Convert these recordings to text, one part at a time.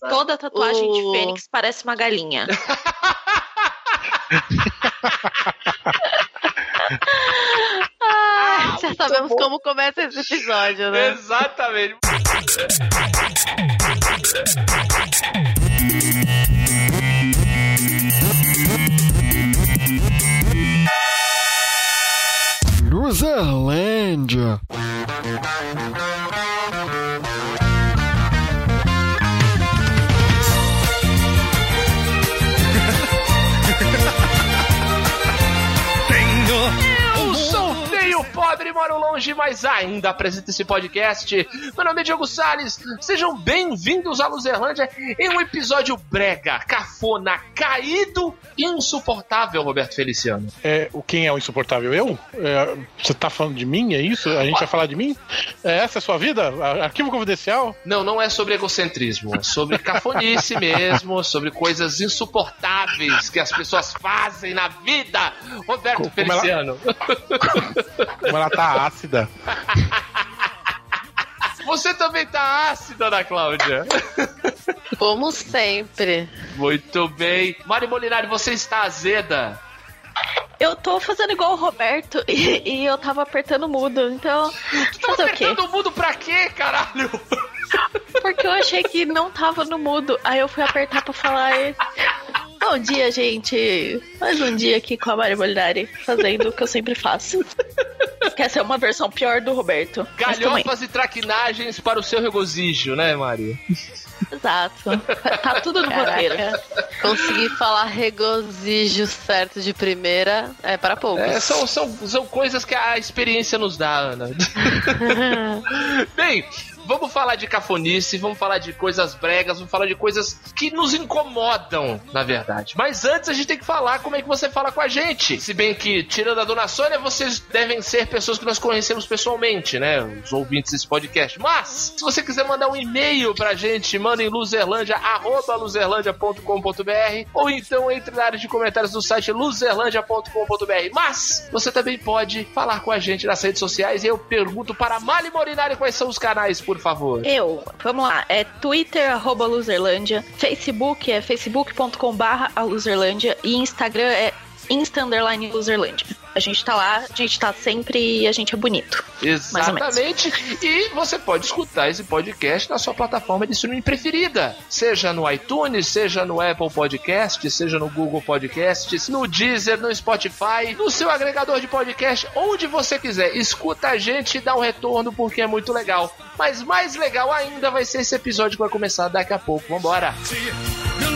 Toda tatuagem de fênix parece uma galinha. ah, já sabemos bom. como começa esse episódio, né? Exatamente. Luzerlândia. Mas ainda apresenta esse podcast. Meu nome é Diogo Salles. Sejam bem-vindos à Luzerlândia em um episódio brega, cafona, caído e insuportável, Roberto Feliciano. É, o quem é o insuportável? Eu? É, você tá falando de mim? É isso? A gente vai falar de mim? É essa a sua vida? Arquivo confidencial? Não, não é sobre egocentrismo. É sobre cafonice mesmo, sobre coisas insuportáveis que as pessoas fazem na vida. Roberto como Feliciano. Ela... Como ela tá ácida. Você também tá ácida, Ana Cláudia. Como sempre. Muito bem. Mari Molinari, você está azeda? Eu tô fazendo igual o Roberto e, e eu tava apertando mudo, então. Tu tava apertando o mudo pra quê, caralho? Porque eu achei que não tava no mudo. Aí eu fui apertar pra falar. Bom dia, gente. Mais um dia aqui com a Mari Molinari, fazendo o que eu sempre faço. Quer ser uma versão pior do Roberto. Galhofas e traquinagens para o seu regozijo, né, Mari? Exato. Tá tudo no roteiro. Conseguir falar regozijo certo de primeira é para poucos. É, são, são, são coisas que a experiência nos dá, Ana. Bem, vamos falar de cafonice, vamos falar de coisas bregas, vamos falar de coisas que nos incomodam, na verdade. Mas antes a gente tem que falar como é que você fala com a gente. Se bem que, tirando a dona Sônia, vocês devem ser pessoas que nós conhecemos pessoalmente, né? Os ouvintes desse podcast. Mas, se você quiser mandar um e-mail pra gente, manda em luzerlandia.com.br ou então entre na área de comentários do site luzerlandia.com.br. Mas, você também pode falar com a gente nas redes sociais e eu pergunto para Mali Morinari quais são os canais por por favor? Eu, vamos lá. É Twitter, arroba Luzerlândia. Facebook é facebook.com barra e Instagram é insta underline Luzerlândia. A gente tá lá, a gente tá sempre e a gente é bonito. Exatamente. E você pode escutar esse podcast na sua plataforma de streaming preferida. Seja no iTunes, seja no Apple Podcast, seja no Google Podcasts, no Deezer, no Spotify, no seu agregador de podcast, onde você quiser. Escuta a gente e dá um retorno porque é muito legal. Mas mais legal ainda vai ser esse episódio que vai começar daqui a pouco. Vambora!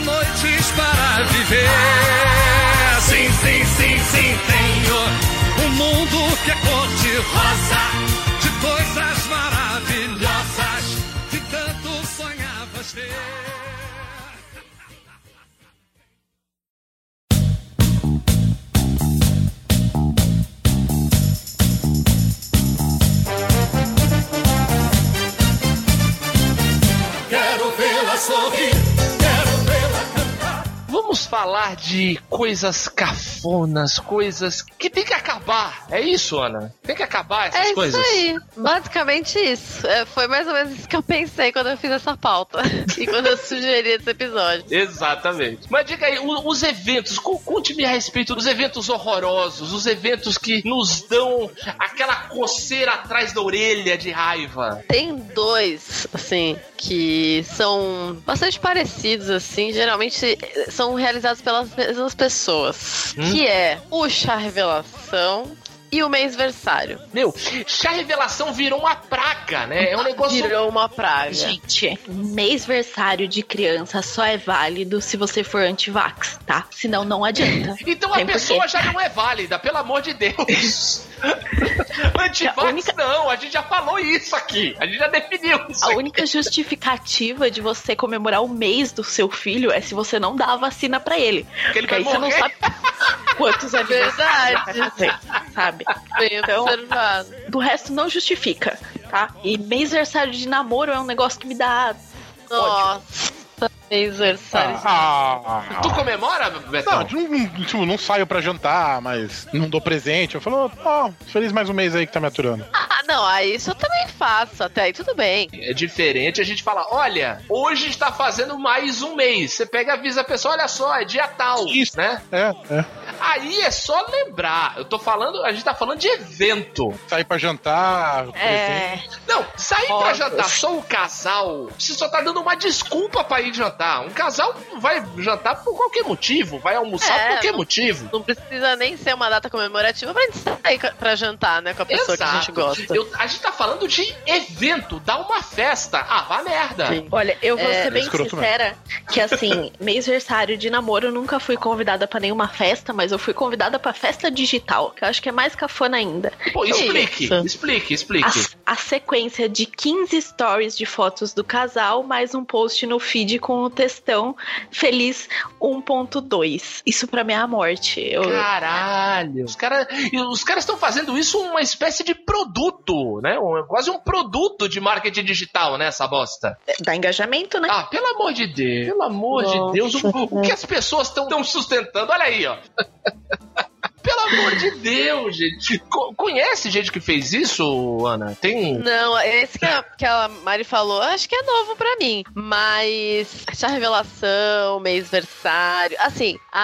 Noites para viver. Sim, sim, sim, sim, tenho um mundo que é cor de rosa, de coisas maravilhosas que tanto sonhavas ver. Falar de coisas cafonas, coisas que tem que acabar. É isso, Ana? Tem que acabar essas é coisas. É isso aí. Basicamente isso. É, foi mais ou menos isso que eu pensei quando eu fiz essa pauta. e quando eu sugeri esse episódio. Exatamente. Mas diga aí, os eventos, conte-me a respeito dos eventos horrorosos, os eventos que nos dão aquela coceira atrás da orelha de raiva. Tem dois, assim, que são bastante parecidos, assim. Geralmente são realizados pelas mesmas pessoas. Hum? Que é o chá revelação e o mês versário. Meu, chá revelação virou uma praga, né? É um negócio. Virou uma praga. Gente, mês versário de criança só é válido se você for anti-vax, tá? Senão não adianta. então Tem a pessoa já não é válida, pelo amor de Deus. Antivax única... não, a gente já falou isso aqui. A gente já definiu isso. A aqui. única justificativa de você comemorar o mês do seu filho é se você não dá a vacina para ele. Porque ele Porque aí morrer. você não sabe quantos é verdade, sabe? Bem então, observado. Do resto não justifica, tá? E mês aniversário de namoro é um negócio que me dá Nossa. Mêsversário. Ah, Tu comemora, Betão? não, não, tipo, não saio pra jantar, mas não dou presente. Eu falo, ó, feliz mais um mês aí que tá me aturando. Ah, não, aí isso eu também faço. Até aí tudo bem. É diferente a gente falar, olha, hoje está fazendo mais um mês. Você pega e avisa a pessoa, olha só, é dia tal, Isso. né? É, é. Aí é só lembrar. Eu tô falando, a gente tá falando de evento. Sair pra jantar, presente. É. Não, sair pra Fotos. jantar só o casal, você só tá dando uma desculpa pra ir jantar. Um casal vai jantar por qualquer motivo, vai almoçar É, por qualquer não- motivo. Não precisa nem ser uma data comemorativa pra gente sair pra jantar, né? Com a pessoa que a gente gosta. Eu- a gente tá falando de evento, dar uma festa. Ah, vá merda. Sim. Olha, eu vou É, ser bem escroto mesmo. sincera que assim, mêsversário de namoro eu nunca fui convidada pra nenhuma festa, mas eu fui convidada pra festa digital, que eu acho que é mais cafona ainda. Pô, explique, Isso. explique, explique. A, a sequência de 15 stories de fotos do casal, mais um post no feed com o textão Feliz 1.2. Isso pra mim é a morte. Eu, Caralho. Os caras os caras estão fazendo isso uma espécie de produto, né? Um- quase um produto de marketing digital, né? Essa bosta. dá engajamento, né? Ah, pelo amor de Deus. Pelo amor de Deus. O, o que as pessoas estão sustentando? Olha aí, ó. Pelo amor de Deus, gente. Co- conhece gente que fez isso, Ana? Tem. Não, esse que a, que a Mari falou, acho que é novo pra mim. Mas chá revelação, mêsversário. Assim, a,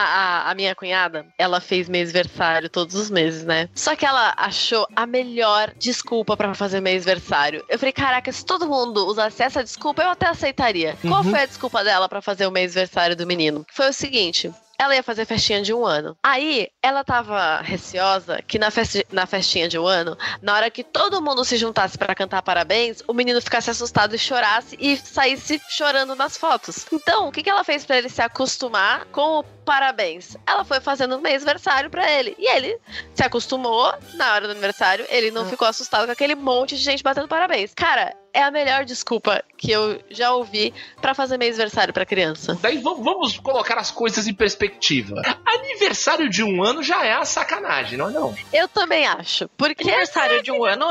a, a minha cunhada, ela fez mêsversário todos os meses, né? Só que ela achou a melhor desculpa pra fazer mêsversário. Eu falei, caraca, se todo mundo usasse essa desculpa, eu até aceitaria. Qual Uhum. foi a desculpa dela pra fazer o mêsversário do menino? Foi o seguinte. Ela ia fazer festinha de um ano. Aí, ela tava receosa que na, festi na festinha de um ano, na hora que todo mundo se juntasse pra cantar parabéns, o menino ficasse assustado e chorasse e saísse chorando nas fotos. Então, o que, que ela fez pra ele se acostumar com o parabéns? Ela foi fazendo um mêsversário pra ele. E ele se acostumou na hora do aniversário, ele não ficou assustado com aquele monte de gente batendo parabéns. Cara, é a melhor desculpa que eu já ouvi pra fazer mêsversário pra criança. Daí vamos, vamos colocar as coisas em perspectiva. Aniversário de um ano já é a sacanagem, não é não? Eu também acho. Porque Aniversário de um ano,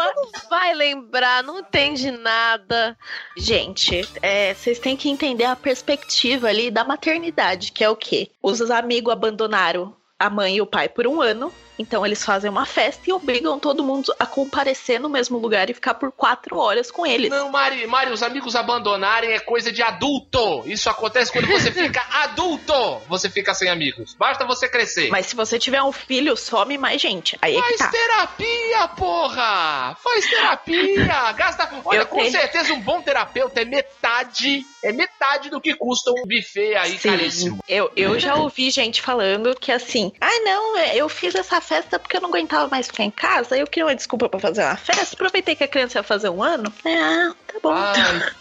vai lembrar, não entende nada. gente, é, vocês têm que entender a perspectiva ali da maternidade, que é o quê? Os amigos abandonaram a mãe e o pai por um ano, então eles fazem uma festa e obrigam todo mundo a comparecer no mesmo lugar e ficar por quatro horas com eles. Não, Mari, Mari, os amigos abandonarem é coisa de adulto. Isso acontece quando você fica adulto. Você fica sem amigos. Basta você crescer. Mas se você tiver um filho, some mais gente. Aí é que Faz tá. terapia, porra! Faz terapia! Gasta. Olha, Eu com tenho- certeza um bom terapeuta é metade. É metade do que custa um buffet aí Sim. caríssimo. Eu, eu já ouvi gente falando que assim, ah não, eu fiz essa festa porque eu não aguentava mais ficar em casa, eu queria uma desculpa pra fazer uma festa, aproveitei que a criança ia fazer um ano. É, Ah, tá bom. Ai,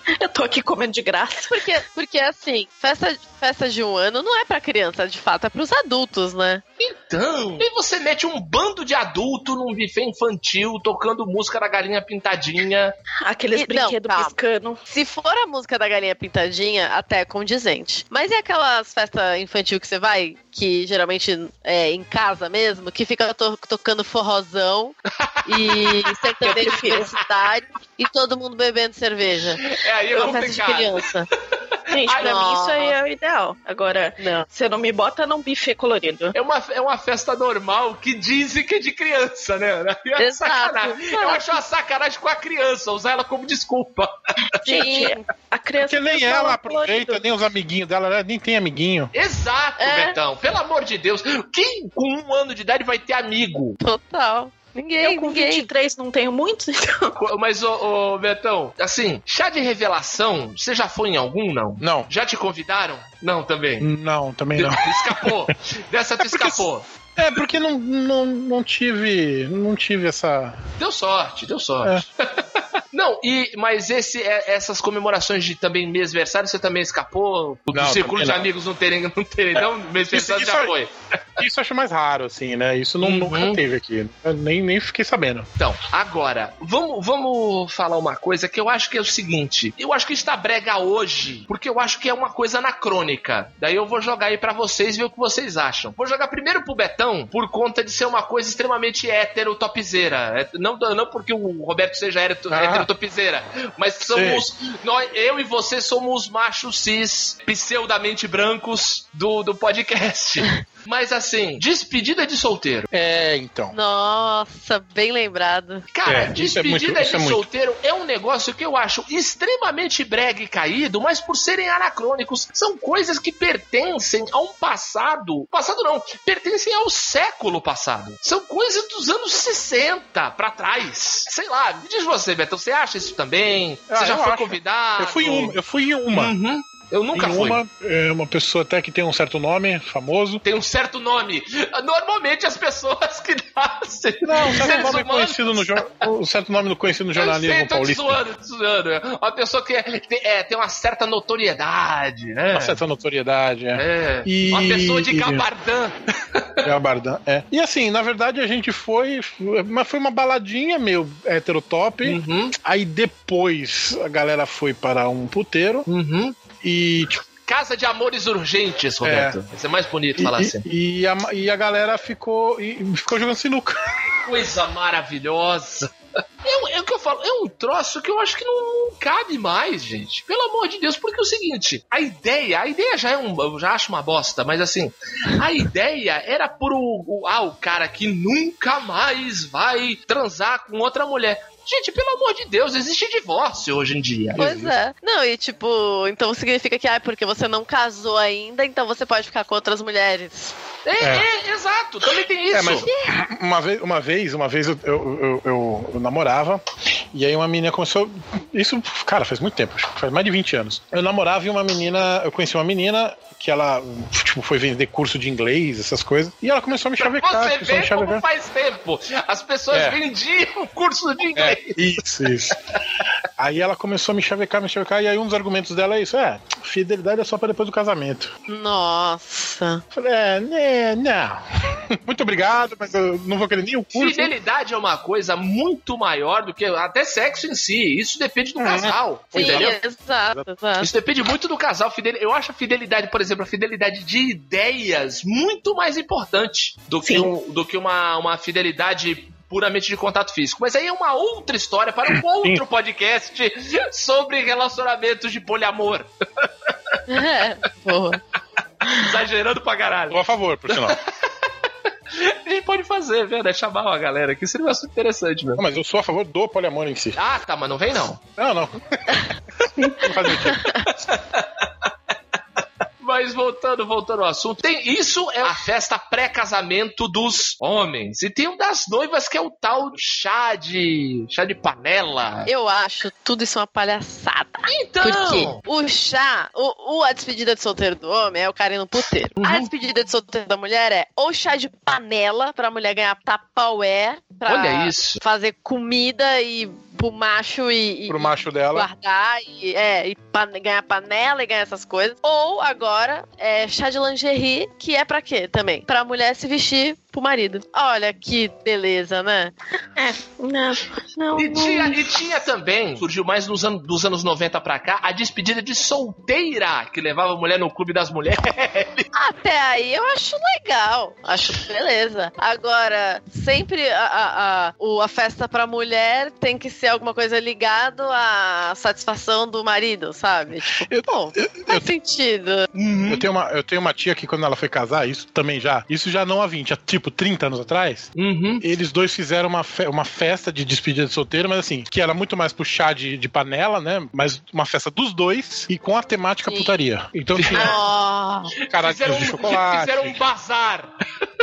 Eu tô aqui comendo de graça. Porque, porque assim, festa, festa de um ano não é pra criança, de fato, é pros adultos, né? então. E você mete um bando de adulto num buffet infantil tocando música da galinha pintadinha. Aqueles E- não, brinquedos calma. piscando. Se for a música da galinha pintadinha, até é condizente. Mas e aquelas festas infantil que você vai, que geralmente é em casa mesmo, que fica to- tocando forrozão e sertanejo universitário e todo mundo bebendo cerveja? É aí é festa de complicado. criança. Gente, Ai, pra mim nossa. isso aí é o ideal. Agora, Não. você não me bota num buffet colorido. É uma, é uma festa normal que dizem que é de criança, né? É Exato. sacanagem. Eu acho uma sacanagem com a criança, usar ela como desculpa. Gente, a criança. Porque nem ela aproveita, colorido. nem os amiguinhos dela, ela nem tem amiguinho. Exato, É. Betão. Pelo amor de Deus. Quem com um ano de idade vai ter amigo? Total. Ninguém, Eu com ninguém. 23 não tenho muitos, então. Mas, ô, ô, Betão, assim, chá de revelação, você já foi em algum, não? Não. Já te convidaram? Não, também. Não, também não. Escapou. Dessa tu É porque- escapou. É, porque não, não, não tive. Não tive essa. Deu sorte, deu sorte. Não, e, mas esse, é- essas comemorações de também mêsversário, você também escapou? Do Não, círculo de não. amigos não terem, não terem, não, mêsversário já foi. isso eu acho mais raro, assim, né? Isso não, Uhum. nunca teve aqui. Eu nem, nem fiquei sabendo. Então, agora, vamos, vamos falar uma coisa que eu acho que é o seguinte. Eu acho que está brega hoje, porque eu acho que é uma coisa anacrônica. Daí eu vou jogar aí pra vocês ver o que vocês acham. Vou jogar primeiro pro Betão, por conta de ser uma coisa extremamente hétero topzeira. É, Não, não porque o Roberto seja hétero, Ah. mas somos. Nós, eu e você somos machos cis, pseudamente brancos do, do podcast. Mas assim, despedida de solteiro. É, então. Nossa, bem lembrado. Cara, É, isso é despedida muito- de é muito. solteiro é um negócio que eu acho extremamente brega e caído, mas por serem anacrônicos, são coisas que pertencem a um passado. Passado não, pertencem ao século passado. São coisas dos anos 60 pra trás. Sei lá, me diz você, Beto, você acha isso também? Ah, você já foi acho. convidado? Eu fui em uma. Eu fui em uma. Uhum. Eu nunca em fui. uma, é, uma pessoa até que tem um certo nome, famoso. Tem um certo nome. Normalmente as pessoas que nascem. Não, um certo nome humanos- conhecido no jor- um certo nome conhecido no Eu sei, jornalismo tô te paulista. zoando, te zoando. Uma pessoa que é- tem, é, tem uma certa notoriedade, né? Uma certa notoriedade, é. É. E- Uma pessoa de gabardã. Gabardan, é. E assim, na verdade a gente foi, mas foi uma baladinha meio heterotop. Uhum, Aí depois a galera foi para um puteiro uhum. E tipo, Casa de amores urgentes, Roberto. Vai ser mais bonito falar e, assim. e, e a, e a galera ficou e ficou jogando sinuca. Coisa maravilhosa. É, o- é o que eu falo, é um troço que eu acho que não, não cabe mais, gente. Pelo amor de Deus, porque é o seguinte, a ideia, a ideia já é um, eu já acho uma bosta, mas assim, a ideia era pro, o, ah, o cara que nunca mais vai transar com outra mulher. Gente, pelo amor de Deus, existe divórcio hoje em dia. Pois é. Não, e tipo, então significa que, ah, porque você não casou ainda, então você pode ficar com outras mulheres. É, É. é, exato, também tem isso. É, mas uma vez, uma vez, uma vez eu, eu, eu- eu- eu namorava e aí uma menina começou. Isso, cara, faz muito tempo, acho que faz mais de 20 anos. Eu namorava e uma menina, eu conheci uma menina que ela tipo, foi vender curso de inglês, essas coisas, e ela começou a me chavecar. você me ver como chavecar. faz tempo. As pessoas É. vendiam curso de inglês. É, isso, isso. Aí ela começou a me chavecar, me chavecar, e aí um dos argumentos dela é isso: é, fidelidade é só pra depois do casamento. Nossa. Eu Falei, é, né, não. Muito obrigado, mas eu não vou querer nem o curso. Fidelidade é uma coisa muito maior do que até sexo em si. Isso depende do Uhum. casal. Sim, Entendeu? exato, exato. Isso depende muito do casal. Fidel- Eu acho a fidelidade, por exemplo, a fidelidade de ideias muito mais importante do que, um- do que uma, uma fidelidade puramente de contato físico. Mas aí é uma outra história para um outro podcast sobre relacionamentos de poliamor. É, boa. Exagerando pra caralho. Tô a favor, por sinal. A gente pode fazer, velho, é chamar uma galera aqui. Seria um assunto interessante. Não, mas eu sou a favor do poliamor em si. Ah, tá, mas não vem não. Não, não. Não faz sentido. Mas voltando, voltando ao assunto, tem isso é a festa pré-casamento dos homens. E tem um das noivas que é o tal chá de chá de panela. Eu acho tudo isso uma palhaçada. Então, Porque o chá, o, o- a despedida de solteiro do homem é o cara no puteiro. Uhum. A despedida de solteiro da mulher é ou chá de panela pra mulher ganhar tapaué, pra olha isso. fazer comida e pro macho e, e- Pro macho dela. guardar e, é, e pan- ganhar panela e ganhar essas coisas. Ou agora é chá de lingerie, que é pra quê também? Pra mulher se vestir pro marido. Olha que beleza, né? Não, não. E não. tinha, e tinha também, surgiu mais nos anos, dos anos 90 pra cá, a despedida de solteira, que levava a mulher no clube das mulheres. Até aí eu acho legal. Acho beleza. Agora, sempre a, a, a, o- a festa pra mulher tem que ser alguma coisa ligado à satisfação do marido, sabe? Tipo, Eu- pô, faz sentido. Eu tenho, uma, eu tenho uma tia que quando ela foi casar, isso também já, isso já não há 20, há tipo 30 anos atrás, Uhum. eles dois fizeram uma, fe- uma festa de despedida de solteiro, mas assim, que era muito mais pro chá de, de panela, né? Mas uma festa dos dois e com a temática Sim. putaria. Então tinha Ah, caradinhos de Fizeram, um, chocolate. fizeram um bazar.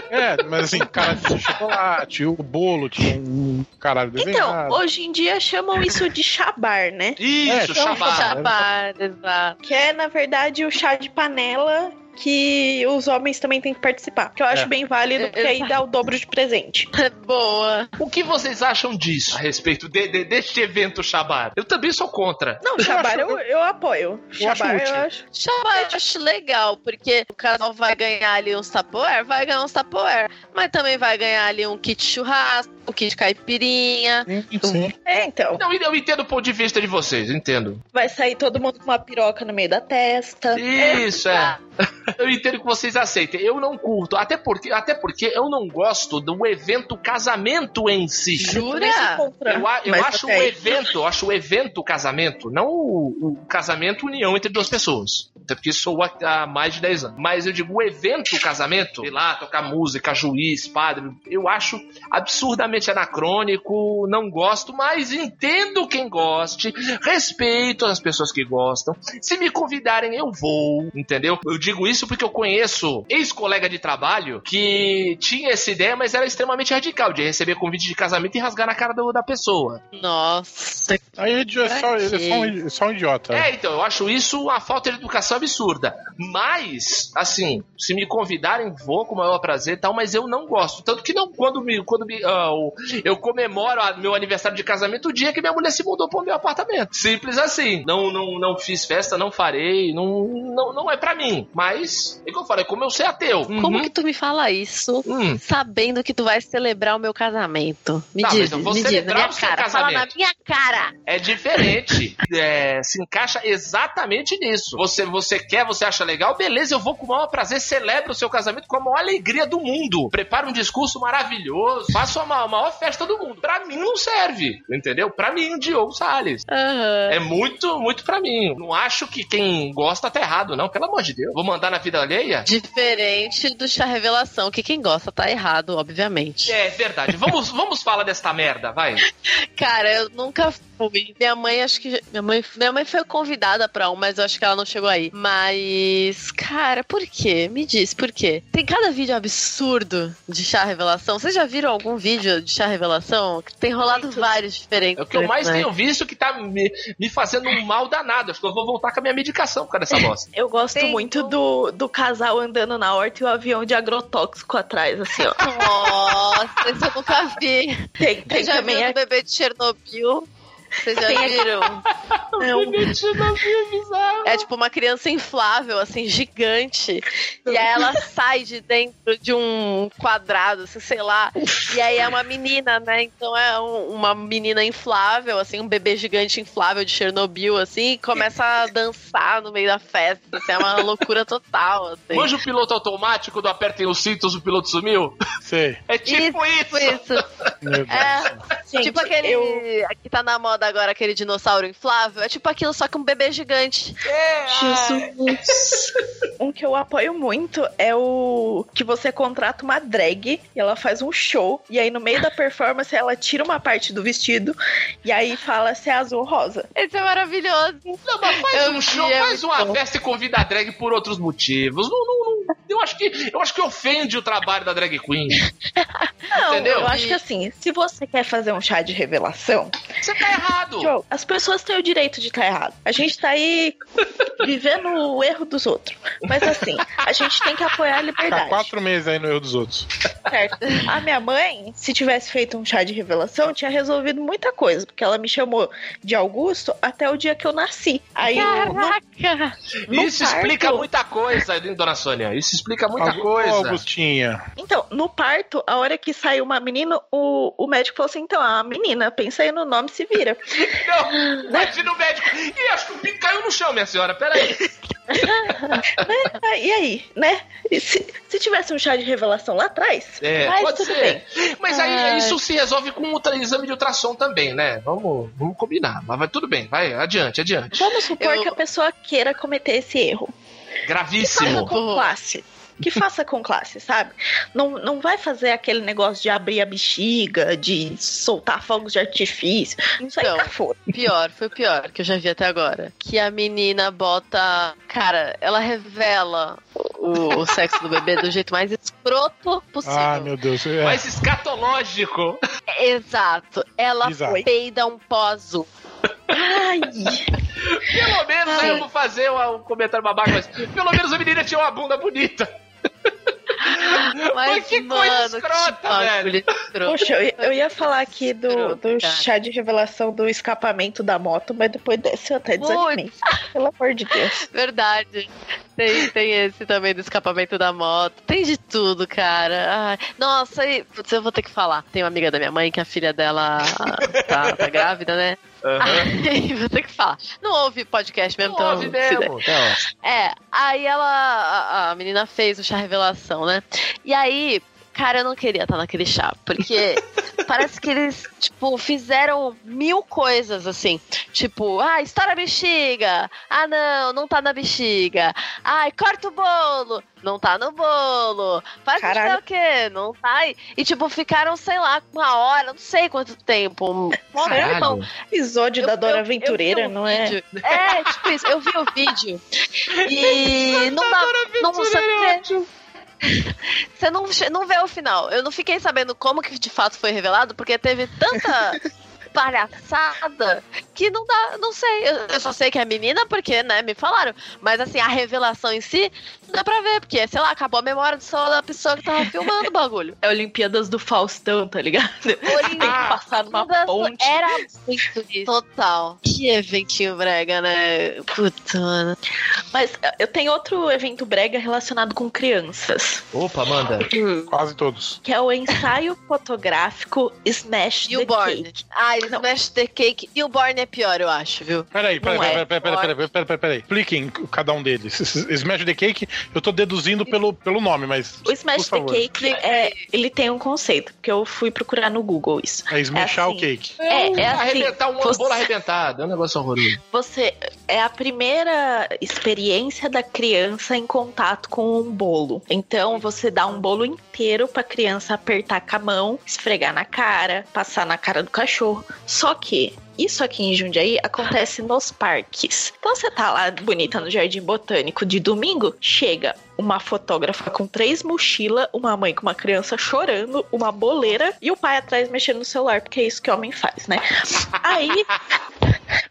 É, mas assim, caradinhos de chocolate, o bolo tinha um caralho Então, desenhado. hoje em dia chamam isso de chabar, né? Isso, É, então, chamar. Chabar, exato. Que é, na verdade, o chá de panela que os homens também têm que participar. Que eu acho É. bem válido, porque aí dá o dobro de presente. Boa. O que vocês acham disso a respeito de, de- deste evento Shabar? Eu também sou contra. Não, Eu Shabar acho- eu, eu apoio. eu Shabar eu acho. Chama, eu acho legal, porque o casal vai ganhar ali uns Tupperware, vai ganhar uns Tupperware, mas também vai ganhar ali um kit churrasco, um kit caipirinha. Sim. É, então. Não, eu entendo o ponto de vista de vocês, eu entendo. Vai sair todo mundo com uma piroca no meio da testa. Isso, é. Eu entendo que vocês aceitem. Eu não curto, até porque, até porque eu não gosto do evento casamento em si. Jura? Eu Eu, mas acho o evento, eu acho o evento casamento, não o, o casamento união entre duas pessoas. Até porque sou há, há mais de 10 anos. Mas eu digo o evento casamento, sei lá, tocar música, juiz, padre, eu acho absurdamente anacrônico, não gosto, mas entendo quem goste, respeito as pessoas que gostam. Se me convidarem, eu vou, entendeu? Eu digo isso porque eu conheço ex-colega de trabalho que tinha essa ideia, mas era extremamente radical de receber convite de casamento e rasgar na cara do- da pessoa. Nossa. Aí ele é só, ele é só, um, só um idiota. É, então, eu acho isso uma falta de educação absurda. Mas, assim, se me convidarem, vou com o maior prazer e tal, mas eu não gosto. Tanto que não, quando me, quando me, ah, o- eu comemoro a- meu aniversário de casamento o dia que minha mulher se mudou pro meu apartamento. Simples assim. Não, não, não fiz festa, não farei, não, não, não é pra mim. Mas, é como eu falei, como eu sei ateu. Como Uhum. que tu me fala isso? Hum. Sabendo que tu vai celebrar o meu casamento. Me Não, diz, mas eu vou me diz, na celebrar minha o seu cara. Fala na minha cara. É diferente. É, se encaixa exatamente nisso. Você, você quer, você acha legal, beleza, eu vou com o maior prazer, celebro o seu casamento com a maior alegria do mundo. Prepara um discurso maravilhoso, faça a maior, festa do mundo. Pra mim não serve, entendeu? Pra mim, Diogo Salles. Aham. É muito, muito pra mim. Não acho que quem gosta tá errado, não. Pelo amor de Deus. Vou mandar na vida alheia? Diferente do chá revelação, que quem gosta tá errado, obviamente. É verdade. Vamos, vamos falar desta merda, vai. Cara, eu nunca fui. Minha mãe, acho que. Minha mãe, minha mãe foi convidada pra um, mas eu acho que ela não chegou aí. Mas, cara, por quê? Me diz, por quê? Tem cada vídeo absurdo de chá revelação. Vocês já viram algum vídeo de chá revelação? Tem rolado Muitos. vários diferentes. É o que eu mais né? tenho visto que tá me, me fazendo um mal danado. Acho que eu vou voltar com a minha medicação por causa dessa bosta. Eu gosto Tem muito um- do, do casal andando na horta e o avião de agrotóxico atrás, assim, ó. Nossa, isso eu nunca vi. Tem, tem já também o bebê de Chernobyl? Vocês já viram? Não. É tipo uma criança inflável, assim, gigante. E aí ela sai de dentro de um quadrado, assim, sei lá. E aí é uma menina, né? Então é um- uma menina inflável, assim, um bebê gigante inflável de Chernobyl, assim, e começa a dançar no meio da festa. Assim, é uma loucura total, assim. Manja o piloto automático do apertem os cintos, o piloto sumiu? Sei. É tipo isso. Isso. Meu Deus. É, Gente, tipo aquele eu- que tá na moda agora, aquele dinossauro inflável. É tipo aquilo, só que um bebê gigante. É, Jesus. um que eu apoio muito é o que você contrata uma drag e ela faz um show. E aí, no meio da performance, ela tira uma parte do vestido e aí fala se é azul ou rosa. Esse é maravilhoso. Não, mas faz Eu um show, é faz uma bom. festa e convida a drag por outros motivos. Não, não, não. Eu acho que eu acho que ofende o trabalho da drag queen. Não, Entendeu? eu acho que assim, se você quer fazer um chá de revelação, Você tá errado. Joe, as pessoas têm o direito de estar errado. A gente tá aí vivendo o erro dos outros. Mas assim, a gente tem que apoiar a liberdade. quatro meses aí no erro dos outros. Certo. A minha mãe, se tivesse feito um chá de revelação, tinha resolvido muita coisa, porque ela me chamou de Augusto até o dia que eu nasci. Aí no, Caraca! no Isso parto- explica muita coisa, dona Sônia. Isso explica muita coisa. Augustinha. Então, no parto, a hora que saiu uma menina, o, o médico falou assim: então, a menina, pensa aí no nome, se vira. Não, imagina o médico. Ih, acho que o pinto caiu no chão, minha senhora. Pera aí. Ah, E aí, né? E se, se tivesse um chá de revelação lá atrás, É, mas pode tudo ser. bem. Mas aí Ai. isso se resolve com um ultra- exame de ultrassom também, né? Vamos, vamos combinar. Mas vai tudo bem, vai, adiante, adiante. Vamos supor Eu- que a pessoa queira cometer esse erro. Gravíssimo. com classe. Que faça com classe, sabe? Não, não vai fazer aquele negócio de abrir a bexiga, de soltar fogos de artifício. Isso aí Então. tá fora. Pior, foi o pior que eu já vi até agora. Que a menina bota. Cara, ela revela o, o sexo do bebê do jeito mais escroto possível. Ah, meu Deus. É. Mais escatológico. Exato. Ela Bizarro. peida um pó azul. Ai. Pelo menos Ai. eu vou fazer um comentário babaca, mas pelo menos a menina tinha uma bunda bonita. Mas, Mas que mano, coisa escrota, velho. Poxa, eu, eu, ia falar aqui do, do chá de revelação do escapamento da moto, mas depois desse eu até desanimei. Pelo amor de Deus. Verdade. Tem, tem esse também do escapamento da moto. Tem de tudo, cara. Ai, nossa, e, eu vou ter que falar. Tem uma amiga da minha mãe que a filha dela tá, tá grávida, né? Uhum. vou ter que falar. Não houve podcast mesmo, Não então. Ouve mesmo. É, aí ela. A, a menina fez o chá revelação, né? E aí, Cara, eu não queria estar naquele chá, porque parece que eles, tipo, fizeram mil coisas assim. Tipo, ah, estoura a bexiga. Ah, não, não tá na bexiga. Ai, corta o bolo. Não tá no bolo. Faz não sei o quê, não tá. E, tipo, ficaram, sei lá, uma hora, não sei quanto tempo. Um episódio eu, da Dora eu, Aventureira, eu um não é? vídeo. é? É, tipo isso. Eu vi o vídeo. E não dá. Não, você, você não, não vê o final. Eu não fiquei sabendo como que de fato foi revelado, porque teve tanta palhaçada que não dá, não sei. Eu, eu, só sei que é menina porque, né, me falaram. Mas assim, a revelação em si, dá pra ver, porque, sei lá, acabou a memória do sol da pessoa que tava filmando o bagulho. É Olimpíadas do Faustão, tá ligado? Olimpíadas Tem que passar numa ponte. Era muito isso. Total. Que eventinho brega, né? Puta, mano. Mas eu tenho outro evento brega relacionado com crianças. Opa, manda. Hum. Quase todos. Que é o ensaio fotográfico Smash Newborn. the Cake. Ah, Smash the Cake. Newborn é pior, eu acho, viu? É. Peraí, peraí, peraí, peraí, peraí, peraí, peraí. Expliquem cada um deles. Smash the Cake eu tô deduzindo pelo, pelo nome, mas. O Smash the Cake, é, ele tem um conceito, porque eu fui procurar no Google isso. É smashar é assim, o cake. É, é assim. Arrebentar um você, bolo arrebentado, é um negócio horroroso. Você. É a primeira experiência da criança em contato com um bolo. Então, você dá um bolo inteiro pra criança apertar com a mão, esfregar na cara, passar na cara do cachorro. Só que isso aqui em Jundiaí acontece nos parques. Então você tá lá bonita no Jardim Botânico de domingo, chega uma fotógrafa com três mochilas, uma mãe com uma criança chorando, uma boleira e o pai atrás mexendo no celular, porque é isso que homem faz, né? Aí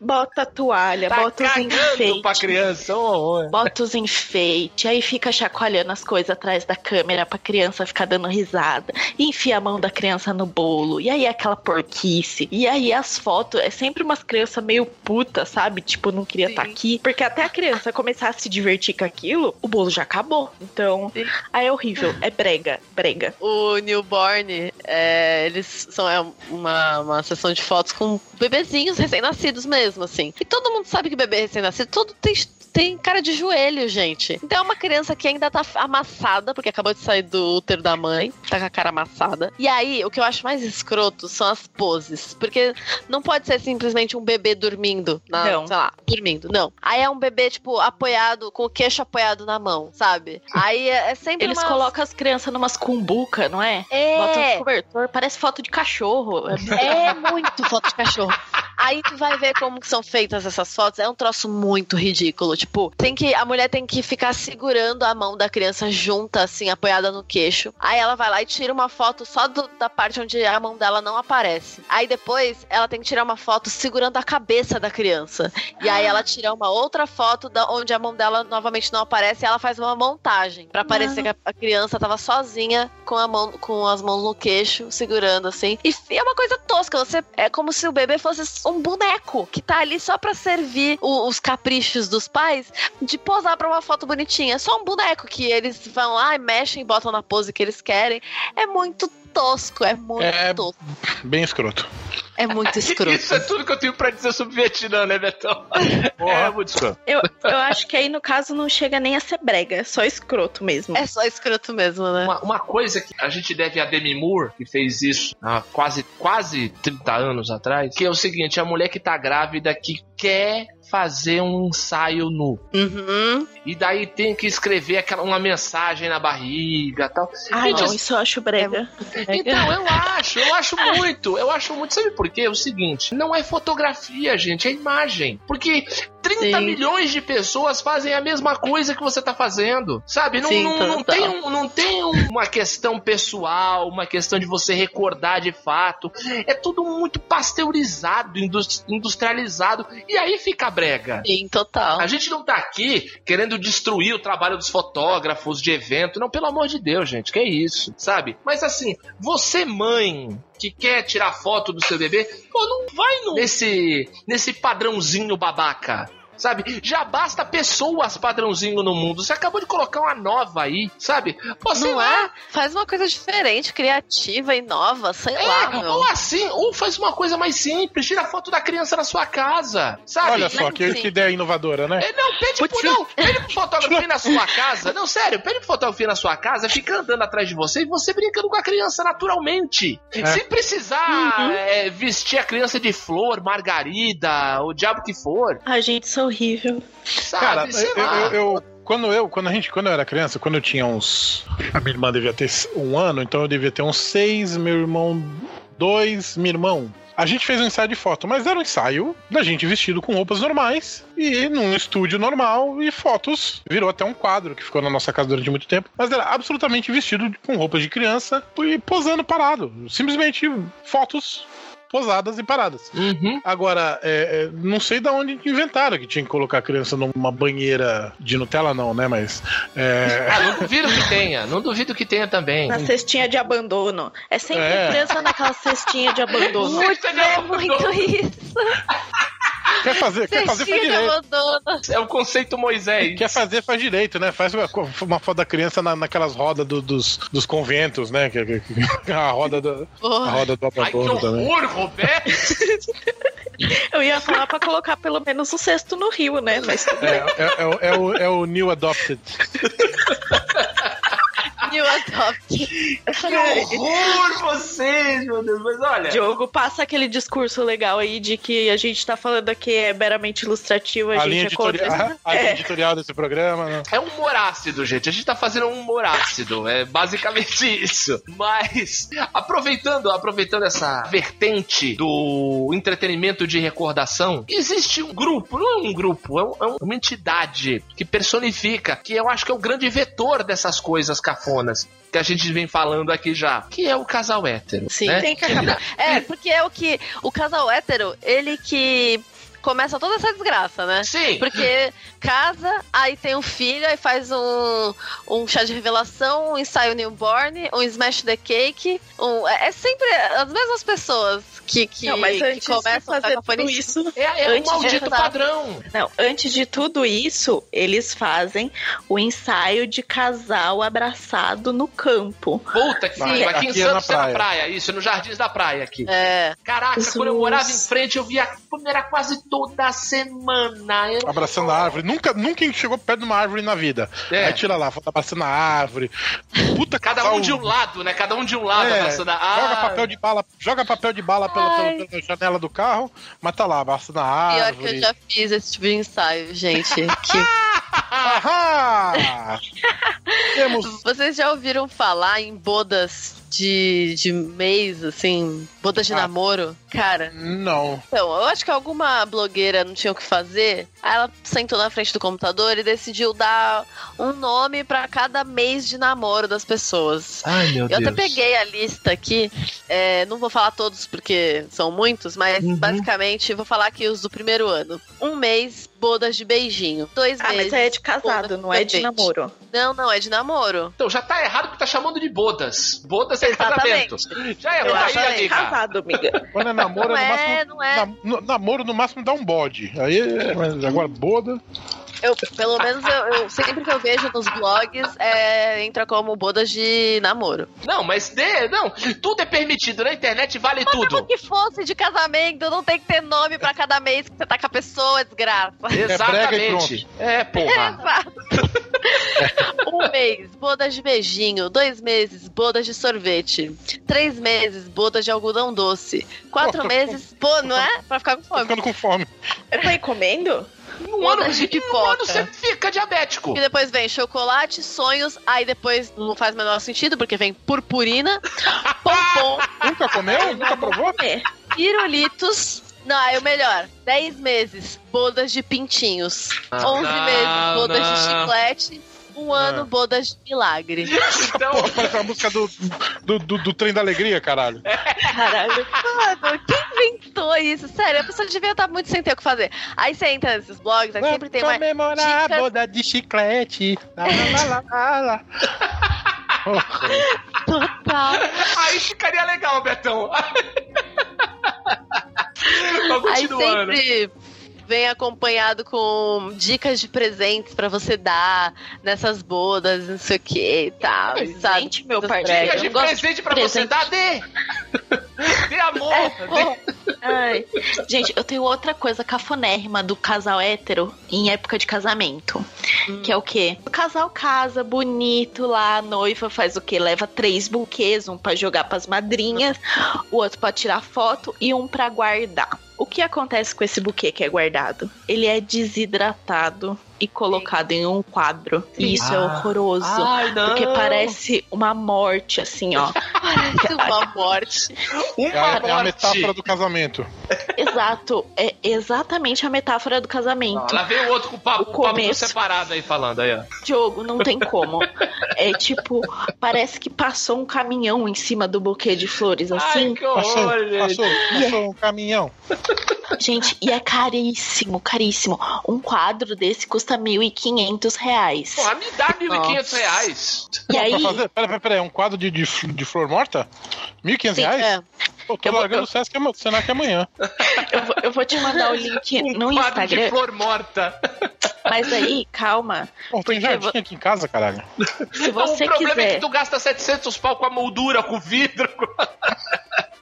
bota a toalha, tá bota os enfeites. pra criança, oh, oh. Bota os enfeites, aí fica chacoalhando as coisas atrás da câmera pra criança ficar dando risada. Enfia a mão da criança no bolo. E aí aquela porquice. E aí as fotos, é sempre umas crianças meio puta, sabe? Tipo, não queria estar tá aqui. Porque até a criança começar a se divertir com aquilo, o bolo já acabou. Então, Sim. aí é horrível. É brega, brega. O newborn, é, eles são é uma, uma sessão de fotos com bebezinhos recém-nascidos mesmo, assim. E todo mundo sabe que bebê recém-nascido, todo tem tem cara de joelho, gente. Então é uma criança que ainda tá amassada, porque acabou de sair do útero da mãe, tá com a cara amassada. E aí, o que eu acho mais escroto são as poses. Porque não pode ser simplesmente um bebê dormindo, na, não. sei lá, dormindo, não. Aí é um bebê, tipo, apoiado, com o queixo apoiado na mão, sabe? Aí é, é sempre Eles umas... colocam as crianças numas cumbuca, não é? É. Botam um cobertor, parece foto de cachorro. É muito foto de cachorro. Aí tu vai ver como que são feitas essas fotos. É um troço muito ridículo. Tipo, tem que. A mulher tem que ficar segurando a mão da criança junta, assim, apoiada no queixo. Aí ela vai lá e tira uma foto só do, da parte onde a mão dela não aparece. Aí depois ela tem que tirar uma foto segurando a cabeça da criança. E aí ela tira uma outra foto da, onde a mão dela novamente não aparece e ela faz uma montagem. para parecer que a, criança tava sozinha com, a mão, com as mãos no queixo, segurando assim. E é uma coisa tosca. Você, é como se o bebê fosse um boneco que tá ali só pra servir o, os caprichos dos pais de posar pra uma foto bonitinha. Só um boneco que eles vão lá e mexem botam na pose que eles querem. É muito tosco, é muito é tosco. Bem escroto. É muito escroto. Isso é tudo que eu tenho pra dizer sobre Vietnã, né, Betão? é muito escroto. Eu, eu acho que aí, no caso, não chega nem a ser brega, é só escroto mesmo. É só escroto mesmo, né? Uma, uma coisa que a gente deve a Demi Moore, que fez isso há quase, quase 30 anos atrás, que é o seguinte, a mulher que tá grávida que quer fazer um ensaio nu. Uhum. E daí tem que escrever aquela, uma mensagem na barriga tal. Ah, não, isso eu acho brega. Então, eu acho, eu acho muito, eu acho muito. Sabe por quê? É o seguinte, não é fotografia, gente, é imagem. Porque 30 Sim. milhões de pessoas fazem a mesma coisa que você tá fazendo. Sabe? Não, Sim, não, não total. tem, um- não tem uma questão pessoal, uma questão de você recordar de fato. É tudo muito pasteurizado, indus- industrializado. E aí fica brega. Sim, total. A gente não tá aqui querendo destruir o trabalho dos fotógrafos de evento. Não, pelo amor de Deus, gente, que é isso, sabe? Mas assim, você mãe que quer tirar foto do seu bebê, pô, não vai no- nesse, nesse padrãozinho babaca. Sabe? Já basta pessoas padrãozinho no mundo. Você acabou de colocar uma nova aí, sabe? Pô, sei Não lá. é? Faz uma coisa diferente, criativa e nova, sei lá, É, meu. ou assim, ou faz uma coisa mais simples, tira foto da criança na sua casa, sabe? Olha só, que, que ideia inovadora, né? É, não, pede pro, não, pede pro fotógrafo ir na sua casa. Não, sério, pede pro fotógrafo ir na sua casa, fica andando atrás de você e você brincando com a criança naturalmente. É. Sem precisar é, vestir a criança de flor, margarida, o diabo que for. Ai, gente, é horrível. Sabe? Cara, Sei eu, lá. eu- eu- quando eu, quando a gente, quando eu era criança, quando eu tinha uns, a minha irmã devia ter um ano, então eu devia ter uns seis, meu irmão dois, meu irmão. A gente fez um ensaio de foto, mas era um ensaio da gente vestido com roupas normais e num estúdio normal e fotos. Virou até um quadro que ficou na nossa casa durante muito tempo, mas era absolutamente vestido com roupas de criança e posando parado. Simplesmente fotos posadas e paradas. Uhum. Agora, é, é, não sei da onde inventaram que tinha que colocar a criança numa banheira de Nutella, não, né? Mas. é, Ah, não duvido que tenha, não duvido que tenha também. Na cestinha de abandono. É sempre É. presa naquela cestinha de abandono. Muito, é muito isso. Quer fazer, quer fazer, faz direito. abandono. É o conceito Moisés. Quer fazer, faz direito, né? Faz uma, uma foto da criança na- naquelas rodas do- dos, dos conventos, né? Que, que- que- a roda do, a roda do Ai, que horror, Roberto! Eu ia falar pra colocar pelo menos o cesto no rio, né? Mas É, é, é o- é o, é o New Adopted. New Adopt. Que horror vocês, meu Deus. Mas olha, Diogo, passa aquele discurso legal aí de que a gente tá falando aqui é meramente ilustrativo, a, A gente linha, é contra. editorial, a linha É. editorial desse programa, né? É um humor ácido, gente. A gente tá fazendo um humor ácido. É basicamente isso. Mas, aproveitando, aproveitando essa vertente do entretenimento de recordação, existe um grupo, não é um grupo, é, um- é uma entidade que personifica, que eu acho que é o grande vetor dessas coisas Que a gente vem falando aqui já, que é o casal hétero. Sim, né? Tem que acabar. É, porque é o que. O casal hétero, ele que começa toda essa desgraça, né? Sim, Porque casa, aí tem um filho, aí faz um, um chá de revelação, um ensaio newborn, um smash the cake. Um, é é sempre as mesmas pessoas que, que, Não, mas que antes de começam a fazer tudo isso, é, é um antes de maldito fazer- padrão. Não, antes de tudo isso, eles fazem o ensaio de casal abraçado no campo. Puta que pariu. Aqui em Aqui é na Santos é na praia. praia, isso, no Jardins da Praia aqui. É, Caraca, Jesus. quando eu morava em frente, eu via. Era quase toda semana. Eu- Abraçando a árvore. Nunca, nunca chegou perto de uma árvore na vida. É. Aí tira lá, abraçando a árvore. Puta Cada casal- um de um lado, né? Cada um de um lado É, abraçando a. Joga Ah, papel de bala, joga papel de bala pela, pela- pela janela do carro, mas tá lá, abraçando a pior que árvore. eu já fiz esse tipo de ensaio, gente. que! Temos. Vocês já ouviram falar em bodas de, de mês, assim, bodas de Ah. namoro? Cara, Não. então, eu acho que alguma blogueira não tinha o que fazer. Aí ela sentou na frente do computador e decidiu dar um nome pra cada mês de namoro das pessoas. Ai, meu Eu até peguei a lista aqui, é, não vou falar todos porque são muitos, mas Uhum. basicamente vou falar aqui os do primeiro ano. Um mês, bodas de beijinho. Dois Ah, meses. mas é de casado, não é de date. namoro. Não, não, é de namoro. Então já tá errado porque tá chamando de bodas. Bodas é Exatamente. casamento. Já errou Eu aí, acho que é amiga. casado, amiga. Quando é namoro, Não é no é, máximo. não é. na- namoro no máximo dá um bode. Aí, é- mas agora boda. Eu, pelo menos eu, eu- sempre que eu vejo nos blogs, é, entra como bodas de namoro. Não, mas de, não, tudo é permitido. Na internet vale tudo. Que fosse de casamento, não tem que ter nome pra cada mês que você tá com a pessoa, desgraça. e Exatamente. É, porra. Exato. um mês, bodas de beijinho. Dois meses, bodas de sorvete. Três meses, bodas de algodão doce. Quatro tô- meses, pô, não é? Pra ficar com Tô fome. ficando com fome. Eu tô aí comendo? Um ano, de um pipoca. ano você fica diabético. E depois vem chocolate, sonhos, aí depois não faz o menor sentido, porque vem purpurina, pompom, Nunca comeu? Nunca provou? É. Não, aí o melhor. 10 meses, bodas de pintinhos. Ah, 11 não, meses, bodas de não. chiclete. Um ano, bodas de milagre. Então, Porra, parece a música do, do, do, do Trem da Alegria, caralho. Caralho. Mano, quem inventou isso? Sério, a pessoa devia estar muito sem ter o que fazer. Aí você entra nesses blogs, aí sempre tem uma. comemorar dicas- a boda de chiclete. Lá, lá, lá, lá, lá. Total. aí ficaria legal, Betão. Mas Aí continuando. sempre vem acompanhado com dicas de presentes pra você dar nessas bodas, não sei o que e tal. Presente, sabe? meu Essas parceiro. bregas. Dica de presente pra presente. você dar, dê! Dê amor! É, dê-. Gente, eu tenho outra coisa cafonérrima do casal hétero em época de casamento. Que é o quê? O casal casa, bonito lá, a noiva faz o quê? Leva três buquês, um pra jogar pras madrinhas, o outro pra tirar foto e um pra guardar. O que acontece com esse buquê que é guardado? Ele é desidratado e colocado em um quadro. E isso é Ah. horroroso. Ai, não! Porque parece uma morte, assim, ó. Parece uma morte. Uma É, a- é a morte. metáfora do casamento. Exato. É exatamente a metáfora do casamento. Lá vem o outro com o papo, O com o papo começo. separado aí falando aí, ó. Diogo, não tem como. É tipo, parece que passou um caminhão em cima do buquê de flores, assim. Ai, que Passou, horror, gente. passou, passou um caminhão. Gente, e é caríssimo, caríssimo. Um quadro desse custa 1.500 reais. Porra, me dá 1.500 reais. E Pra aí, fazer, pera, pera, pera, é um quadro de, de, de flor morta? 1.500 Sim, reais? É. Pô, tô Eu vou- largando o Sesc ama- Senac amanhã. eu vou, eu vou te mandar o link no Um quadro de Instagram. flor morta. Mas aí, calma. Pô, tem jardim aqui em casa, caralho. Se Então, você o problema é quiser. que tu gasta 700 pau com a moldura, com o vidro. com-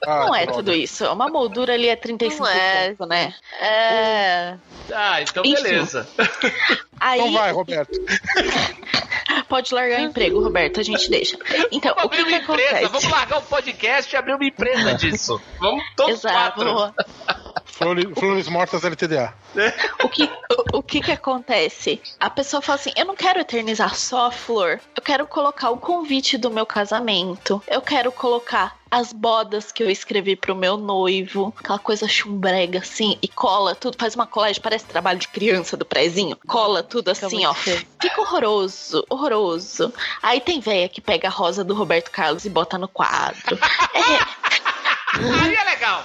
Ah, Não é droga. tudo isso. Uma moldura ali é 35 Não é. né? É. Ah, então Enfim. beleza. Aí Então vai, Roberto. pode largar o emprego, Roberto, a gente deixa. Então, Vamos o que, abrir que uma empresa, acontece? vamos largar o podcast e abrir uma empresa disso. Vamos todos Exato. quatro. Flores, flores mortas LTDA. O que, o, o que que acontece? A pessoa fala assim: eu não quero eternizar só a flor. Eu quero colocar o convite do meu casamento. Eu quero colocar as bodas que eu escrevi pro meu noivo. Aquela coisa chumbrega assim. E cola tudo. Faz uma colagem, parece trabalho de criança do prézinho. Cola tudo assim, ó. feio. Fica horroroso, horroroso. Aí tem véia que pega a rosa do Roberto Carlos e bota no quadro. Aí é legal.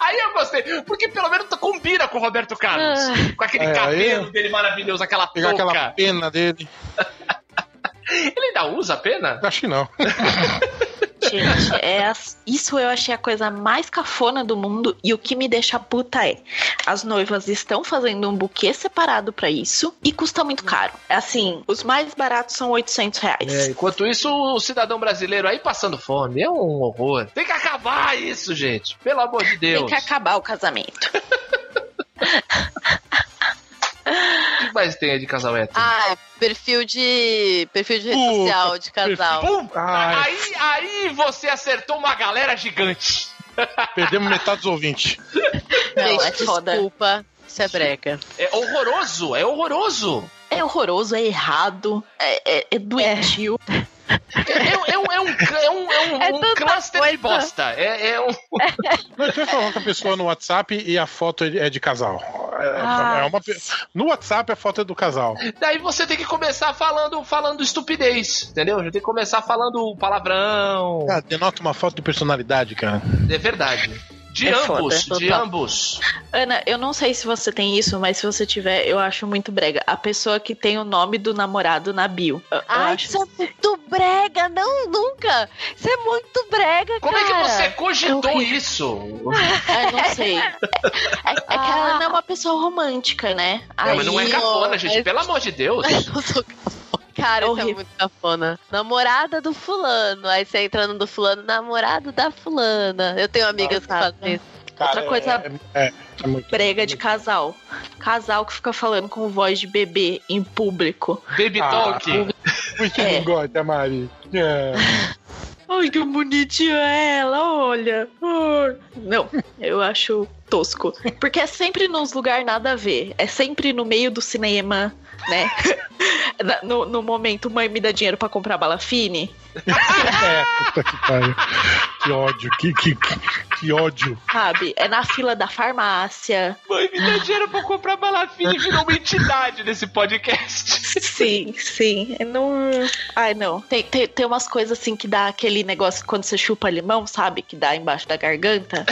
Aí eu gostei, porque pelo menos combina com o Roberto Carlos. Com aquele É, cabelo aí- dele maravilhoso, aquela Pegar touca. aquela pena dele. Ele ainda usa a pena? Acho que não. Gente, é as- isso eu achei a coisa mais cafona do mundo. E o que me deixa puta é: as noivas estão fazendo um buquê separado pra isso e custa muito caro. Assim, os mais baratos são 800 reais. É, enquanto isso, o cidadão brasileiro aí passando fome. É um horror. Tem que acabar isso, gente. Pelo amor de Deus. Tem que acabar o casamento. O que mais tem aí de casal hétero? Ah, perfil de. perfil de rede Puta, social de casal. Pum! Ai, Aí, aí você acertou uma galera gigante. perdemos metade dos ouvintes. Não, Gente, é foda. desculpa. Isso é breca. É horroroso, é horroroso. É horroroso, é errado, é, é, é doentio. É, é um- é um, é um, é um, é um, É um tanta cluster de coisa. bosta. É, é um. Não, você falou com a pessoa no WhatsApp e a foto é de casal. É, Ah. é uma pe- No WhatsApp a foto é do casal. Daí você tem que começar falando, falando estupidez, entendeu? Já tem que começar falando palavrão. Cara, denota uma foto de personalidade, cara. É verdade. De É ambos, foda, de total. ambos. Ana, eu não sei se você tem isso, mas se você tiver, eu acho muito brega. A pessoa que tem o nome do namorado na bio. Eu, eu Ai, acho isso é muito brega. Não, nunca. Isso é muito brega, Como é cara. que você cogitou é horrível. isso? É, não sei. É, é que ela não é uma pessoa romântica, né? Não, mas não é Aí, cafona, gente. Pelo amor de Deus. Eu sou cafona. Cara, isso é muito cafona. Namorada do fulano. Aí você entra no do fulano, namorado da fulana. Eu tenho amigas que Nossa, fazem isso. Outra Cara, coisa É, é, é muito. brega de casal. Casal que fica falando com voz de bebê em público. Baby Ah, Talk. Muito É. não gosta, Mari. É. Ai, que bonitinha ela, olha. Não, eu acho tosco. Porque é sempre nos lugares nada a ver. É sempre no meio do cinema, né? No, no momento, mãe me dá dinheiro pra comprar bala fine. É, puta que pariu. Que ódio, que, que, que, Que ódio. sabe? É na fila da farmácia. Mãe, me dá dinheiro pra comprar balafim e virou uma entidade nesse podcast. Sim, sim. Eu Não. Ai, não. Tem, tem, tem umas coisas assim que dá aquele negócio quando você chupa limão, sabe? Que dá embaixo da garganta.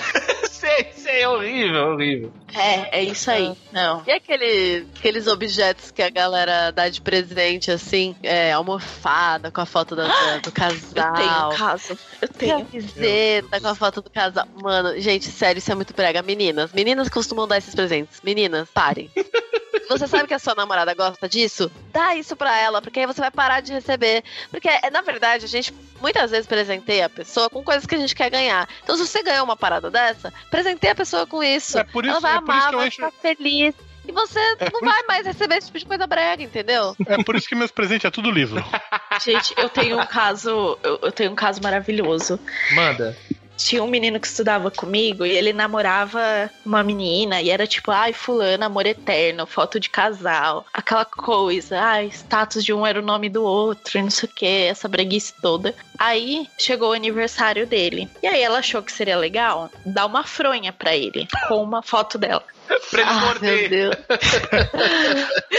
sei, é horrível, horrível. É, é isso aí. Não. E aquele, aqueles objetos que a galera dá de presente, assim, é, almofada com a foto da- da- do Eu tenho casal. caso. Eu tenho. Camiseta com a foto do casal. Mano, gente, sério, isso é muito brega. Meninas, meninas costumam dar esses presentes. Meninas, parem. Você sabe que a sua namorada gosta disso? Dá isso pra ela, porque aí você vai parar de receber. Porque, é, na verdade, a gente muitas vezes presenteia a pessoa com coisas que a gente quer ganhar. Então, se você ganhou uma parada dessa, presenteia a pessoa com isso. É por isso, ela vai é por isso amar, que eu vai encho. ficar feliz. E você não por vai mais receber esse tipo de coisa brega, entendeu? É por isso que meus presentes é tudo livro. Gente, eu tenho um caso. Eu tenho um caso maravilhoso. Manda. Tinha um menino que estudava comigo e ele namorava uma menina e era tipo, ai, fulano, amor eterno, foto de casal, aquela coisa, ai, status de um era o nome do outro não sei o que, essa breguice toda. Aí chegou o aniversário dele. E aí ela achou que seria legal dar uma fronha pra ele com uma foto dela. Pra ele Ah, meu morder. Deus.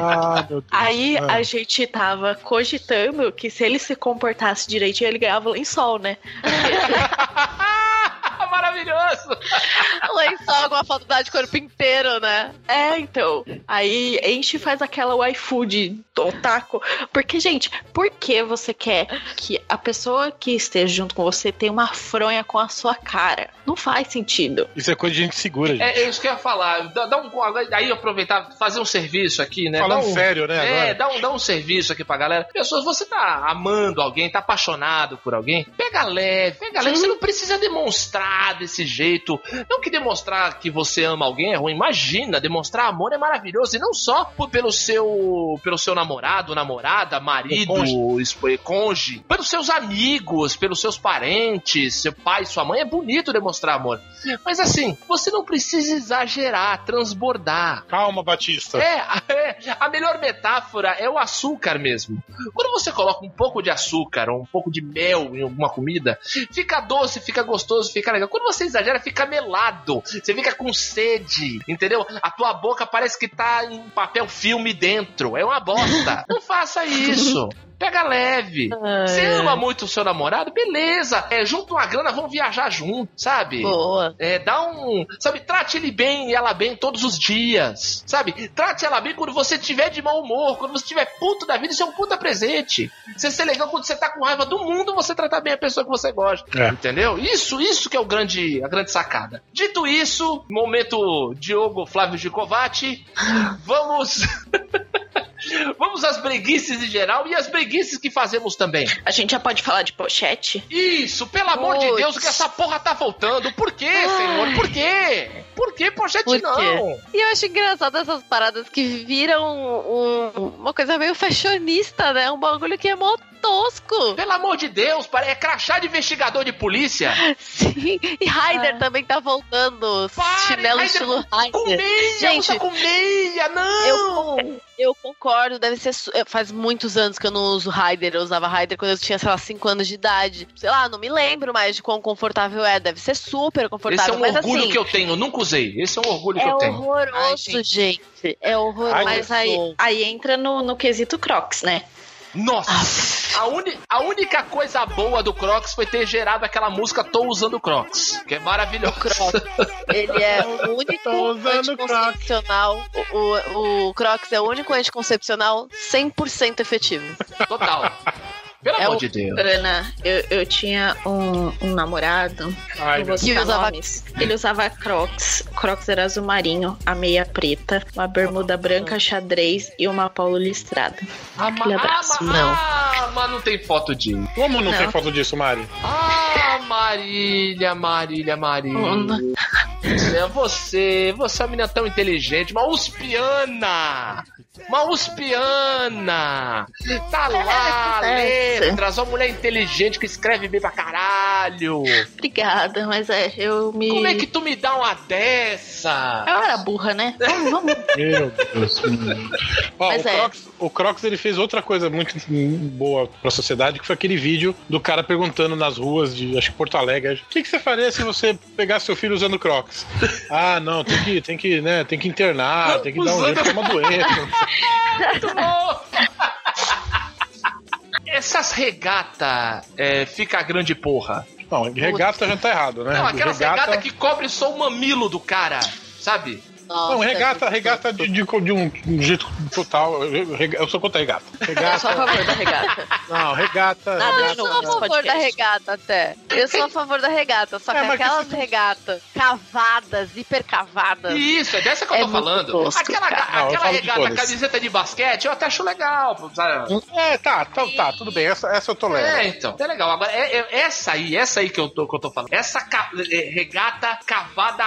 ah, meu Deus. Aí Ah. a gente tava cogitando que se ele se comportasse direitinho, ele ganhava lençol, né? Maravilhoso. Lençol com a foto dela de corpo inteiro, né? É, então. Aí enche e faz aquela waifu de otaku. Porque, gente, por que você quer que a pessoa que esteja junto com você tenha uma fronha com a sua cara? Não faz sentido. Isso é coisa de gente segura, gente. É, é isso que eu ia falar. Dá, dá um, aí aproveitar, fazer um serviço aqui, né? Falando Dá um- sério, né, É, agora? dá um, dá um serviço aqui pra galera. Pessoas, você tá amando alguém, tá apaixonado por alguém, pega leve, pega leve. Você não precisa demonstrar desse jeito. Não que demonstrar que você ama alguém é ruim. Imagina, demonstrar amor é maravilhoso. E não só por- pelo seu pelo seu namorado, namorada, marido, esp- cônjuge, pelos seus amigos, pelos seus parentes, seu pai, sua mãe. É bonito demonstrar amor. Mas assim, você não precisa exagerar, transbordar. Calma, Batista. É, é, a melhor metáfora é o açúcar mesmo. Quando você coloca um pouco de açúcar ou um pouco de mel em alguma comida, fica doce, fica gostoso, fica legal. Quando você exagera, fica melado. Você fica com sede, entendeu? A tua boca parece que tá em papel filme dentro. É uma bosta. Não faça isso. Pega leve. Você ama muito o seu namorado? Beleza. É, junta uma grana, vamos viajar junto, sabe? Boa. É, dá um. Sabe, trate ele bem e ela bem todos os dias. Sabe? Trate ela bem quando você tiver de mau humor, quando você estiver puto da vida, isso é um puta presente. Você ser legal quando você tá com raiva do mundo, você tratar bem a pessoa que você gosta. É. Entendeu? Isso, isso que é o grande, a grande sacada. Dito isso, momento Diogo Flávio Gicovati, vamos. Vamos às breguices em geral e às breguices que fazemos também. A gente já pode falar de pochete? Isso, pelo amor de. Deus, que essa porra tá voltando. Por quê, senhor? Por quê? Por que pochete Por quê? não? E eu acho engraçado essas paradas que viram um- uma coisa meio fashionista, né? Um bagulho que é mó tosco. Pelo amor de Deus, é crachá de investigador de polícia. Sim. E Raider Ah. também tá voltando. Pare, chinelo Raider, estilo Com Raider. meia, Gente, usa com meia, não! Eu, eu concordo, deve ser. Faz muitos anos que eu não uso Raider. Eu usava Raider quando eu tinha, sei lá, 5 anos de idade. Sei lá, não me lembro mais de quão confortável é. Deve ser super Esse confortável. é um mas orgulho assim, que eu tenho, eu nunca usei. Esse é um orgulho que é eu tenho. horroroso, Ai, gente. É horroroso. Ai, Mas aí, aí entra no, no quesito Crocs, né? Nossa! A, uni- a única coisa boa do Crocs foi ter gerado aquela música Tô Usando Crocs, que é maravilhoso. Crocs. Ele é o único anticoncepcional. O, o, o Crocs é o único anticoncepcional 100% efetivo. Total. Pelo É amor o- de Deus. Ana, eu, eu tinha um, um namorado, Ai, vou citar usava- nomes. Ele usava Crocs. Crocs era azul marinho, a meia preta, uma bermuda branca xadrez e uma polo listrada. Ah, Aquele abraço. ma- Não. ah, mas não tem foto disso. Como não, Não. tem foto disso, Mari? Ah, Marília, Marília, Marília. Hum. É você, você é uma menina tão inteligente, uma uspiana! Uma uspiana! Tá lá, É, letras, uma mulher inteligente que escreve bem pra caralho. Obrigada, mas é, eu me. Como é que tu me dá uma dessa? Eu era burra, né? Vamos, vamos. Meu Deus. Ó, Mas o, é. Crocs, o Crocs ele fez outra coisa muito boa pra sociedade, que foi aquele vídeo do cara perguntando nas ruas de acho que Porto Alegre: o que, que você faria se você pegasse seu filho usando Crocs? Ah, não, tem que, tem que, né, tem que internar, tem que dar um jeito, é uma doença. Muito bom! Essas regata é, fica grande porra. Não, regata já tá errado, né? Não, aquelas regata... que cobre só o mamilo do cara, sabe? Nossa, Não, regata, é regata de, de, de um jeito total. Eu, eu sou contra a regata. Eu Regata. sou a favor da regata. Não, regata. Nada regata. de Eu sou a favor podcast. da regata até. Eu sou a favor da regata, só que É, que aquelas você- regatas cavadas, hiper cavadas. Isso, é dessa que eu É tô falando. tosco, aquela. Não, eu aquela de regata, camiseta de basquete, eu até acho legal. Sabe? É, tá, tá, tá, tudo bem. Essa, essa eu tolero. É, então. É legal. Agora, é, é- essa aí, essa aí que eu tô, que eu tô falando. Essa ca- é, regata cavada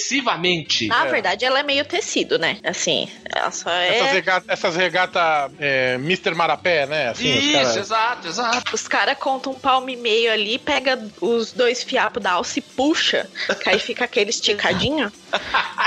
agressivamente. Na É. verdade, ela é meio tecido, né? Assim, ela só Essas é. regata, essas regata é, Mr. Marapé, né? Assim, Isso, caras- exato, exato. Os caras contam um palmo e meio ali, pega os dois fiapos da alça e puxa, que aí fica aquele esticadinho.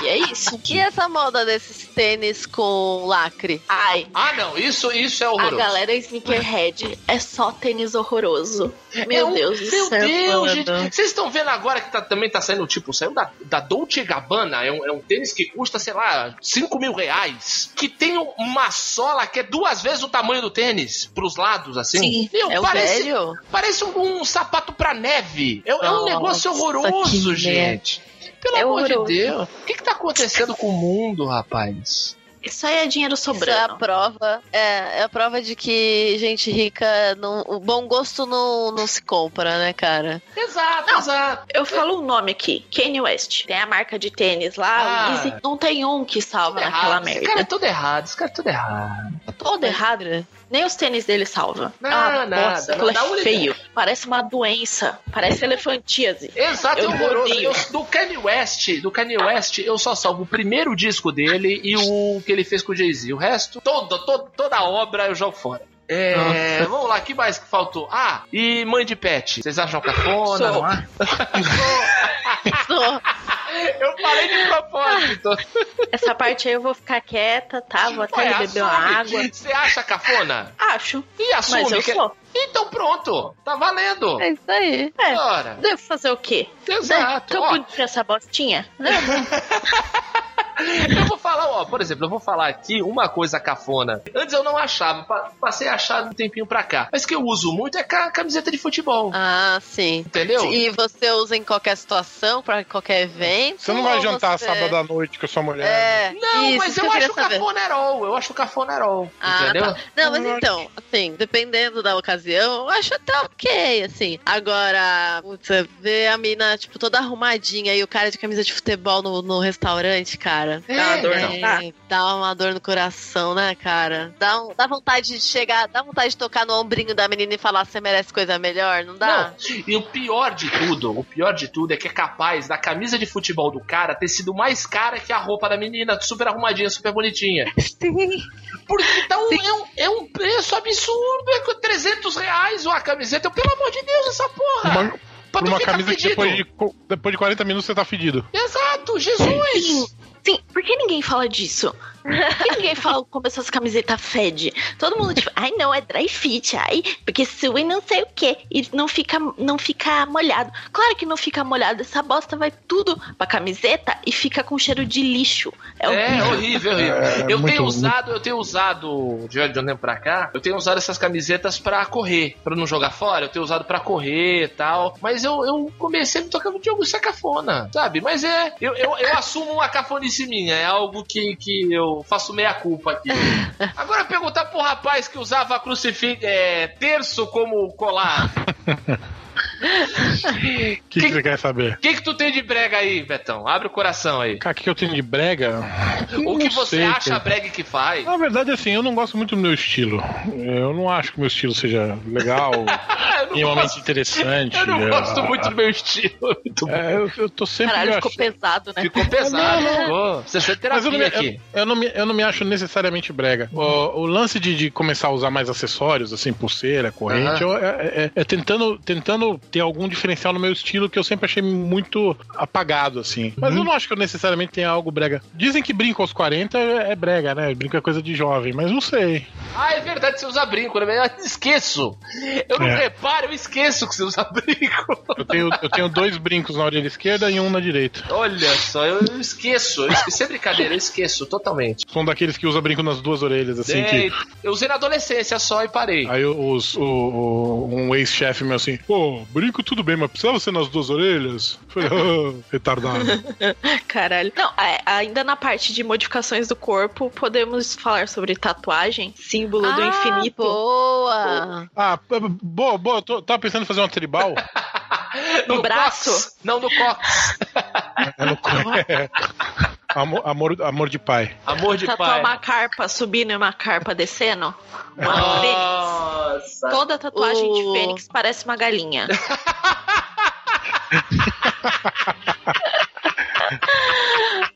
e é isso. E essa moda desses tênis com lacre? Ai, Ah, não, isso, isso é a horroroso. galera sneakerhead é só tênis horroroso. Meu É um- Deus do Meu céu. Deus, mano. gente. Vocês estão vendo agora que tá- também tá saindo, tipo, saiu da, da Dolce Gabbana, é um, é um tênis que custa, sei lá, 5 mil reais, que tem uma sola que é duas vezes o tamanho do tênis, pros lados, assim. Sim, Meu, É parece, velho? parece um, um sapato pra neve. É, é um negócio horroroso, que gente. Pelo É amor horroroso. de Deus. O que que tá acontecendo com o mundo, rapaz? Isso aí é dinheiro Isso é a sobrando. prova. É, é a prova de que gente rica. Não, o bom gosto não, não se compra, né, cara? Exato, Não. exato. Eu falo um nome aqui, Kanye West. Tem a marca de tênis lá, Ah. o Yeezy. Não tem um que salva naquela errado. Esse cara é merda. tudo errado, esse cara é tudo errado. Todo errado. Nem os tênis dele salva. Não, é nada, bosta, não, aquilo dá é feio. Parece uma doença. Parece elefantíase. Exato, é Eu horroroso. Eu- do Kanye West, do Kanye West, eu só salvo o primeiro disco dele e o que ele fez com o Jay-Z. O resto, toda, toda, toda a obra eu jogo fora. É, vamos lá, que mais que faltou? Ah, e mãe de pet. Vocês acham cafona, Sou. não é? Sou- Eu falei de propósito. Essa parte aí eu vou ficar quieta, tá? Vou até Ué, beber uma água. Você acha cafona? Acho. E assume Mas eu que... sou. Então pronto, tá valendo. É isso aí. É. Ora, Devo fazer o quê? exato. Tô Ó, bonito essa bostinha? Não, Eu vou falar, ó, por exemplo, eu vou falar aqui uma coisa cafona. Antes eu não achava, pa- passei a achar um tempinho pra cá. Mas que eu uso muito é ca- camiseta de futebol. Ah, sim. Entendeu? E você usa em qualquer situação, pra qualquer evento? Você não vai jantar você- sábado à noite com a sua mulher. É. Não, isso mas eu, queria acho saber. cafonerol. Eu acho cafonerol. Ah, entendeu? tá. Não, mas então, assim, dependendo da ocasião, eu acho até ok, assim. Agora, putz, você vê a mina, tipo, toda arrumadinha e o cara de camisa de futebol no, no restaurante, cara. É, Dá uma dor, não dá? Dá uma dor no coração, né, cara? Dá, um- dá vontade de chegar, dá vontade de tocar no ombrinho da menina e falar, você merece coisa melhor, não dá? Não, e o pior de tudo, o pior de tudo é que é capaz da camisa de futebol do cara ter sido mais cara que a roupa da menina, super arrumadinha, super bonitinha. Sim. Porque então é um, é um preço absurdo, é com 300 reais uma camiseta. Pelo amor de Deus, essa porra! Uma, pra uma camisa que depois de, depois de 40 minutos você tá fedido. Exato, Jesus! Sim, por que ninguém fala disso? Por que ninguém fala como essas camisetas fede? Todo mundo tipo, ai não, é dry fit, ai, porque sua e não sei o que. E não fica, não fica molhado. Claro que não fica molhado, essa bosta vai tudo pra camiseta e fica com cheiro de lixo. É, É horrível. horrível, horrível. É, eu muito, tenho usado, eu tenho usado de de um tempo pra cá, eu tenho usado essas camisetas pra correr, pra não jogar fora, eu tenho usado pra correr e tal. Mas eu, eu comecei a me tocar no Diogo isso é cafona, sabe? Mas é, eu, eu, eu assumo uma cafonice minha, é algo que, que eu faço meia culpa aqui. Agora perguntar pro rapaz que usava crucifixo, é, terço como colar. O que, que Que- você quer saber? O que, que tu tem de brega aí, Betão? Abre o coração aí. Cara, o que eu tenho de brega? O que você sei, acha cara. brega que faz? Na verdade, assim, eu não gosto muito do meu estilo. Eu não acho que o meu estilo seja legal. eu minimamente interessante. Eu não é, gosto a- muito do meu estilo. É, eu, eu tô sempre. Caralho, ficou achando- pesado, né? Ficou pesado, Não, não. Você fez Mas eu não, me, terapia aqui. eu, eu não me, eu não me acho necessariamente brega. O, o lance de, de começar a usar mais acessórios, assim, pulseira, corrente, eu- é, é- é tentando, tentando ter algum diferencial no meu estilo que eu sempre achei muito apagado, assim. Mas Uhum. eu não acho que eu necessariamente tenha algo brega. Dizem que brinco aos 40 é, é brega, né? Brinco é coisa de jovem, mas não sei. Ah, é verdade, você usa brinco, né? Eu esqueço. Eu não É. reparo, eu esqueço que você usa brinco. Eu tenho, eu tenho dois brincos na orelha esquerda e um na direita. Olha só, eu eu esqueço. Eu esqueço. Sem brincadeira, eu esqueço totalmente. Sou um daqueles que usa brinco nas duas orelhas, assim, É, que. Eu usei na adolescência só e parei. Aí os, o, o- um ex-chefe meu assim, pô, brinco tudo bem, mas precisava ser nas duas orelhas? Falei, ah, retardado. Caralho. Não, é, ainda na parte de modificações do corpo, podemos falar sobre tatuagem, símbolo do Ah, infinito. Boa! Ah, boa, boa, tô, tava pensando em fazer uma tribal. No braço? cox. Não, no cox. É no é. Amor, amor, amor de pai. Amor de Tatuar pai. uma carpa subindo e uma carpa descendo. Uma fênix. Nossa. Toda tatuagem O- de fênix parece uma galinha.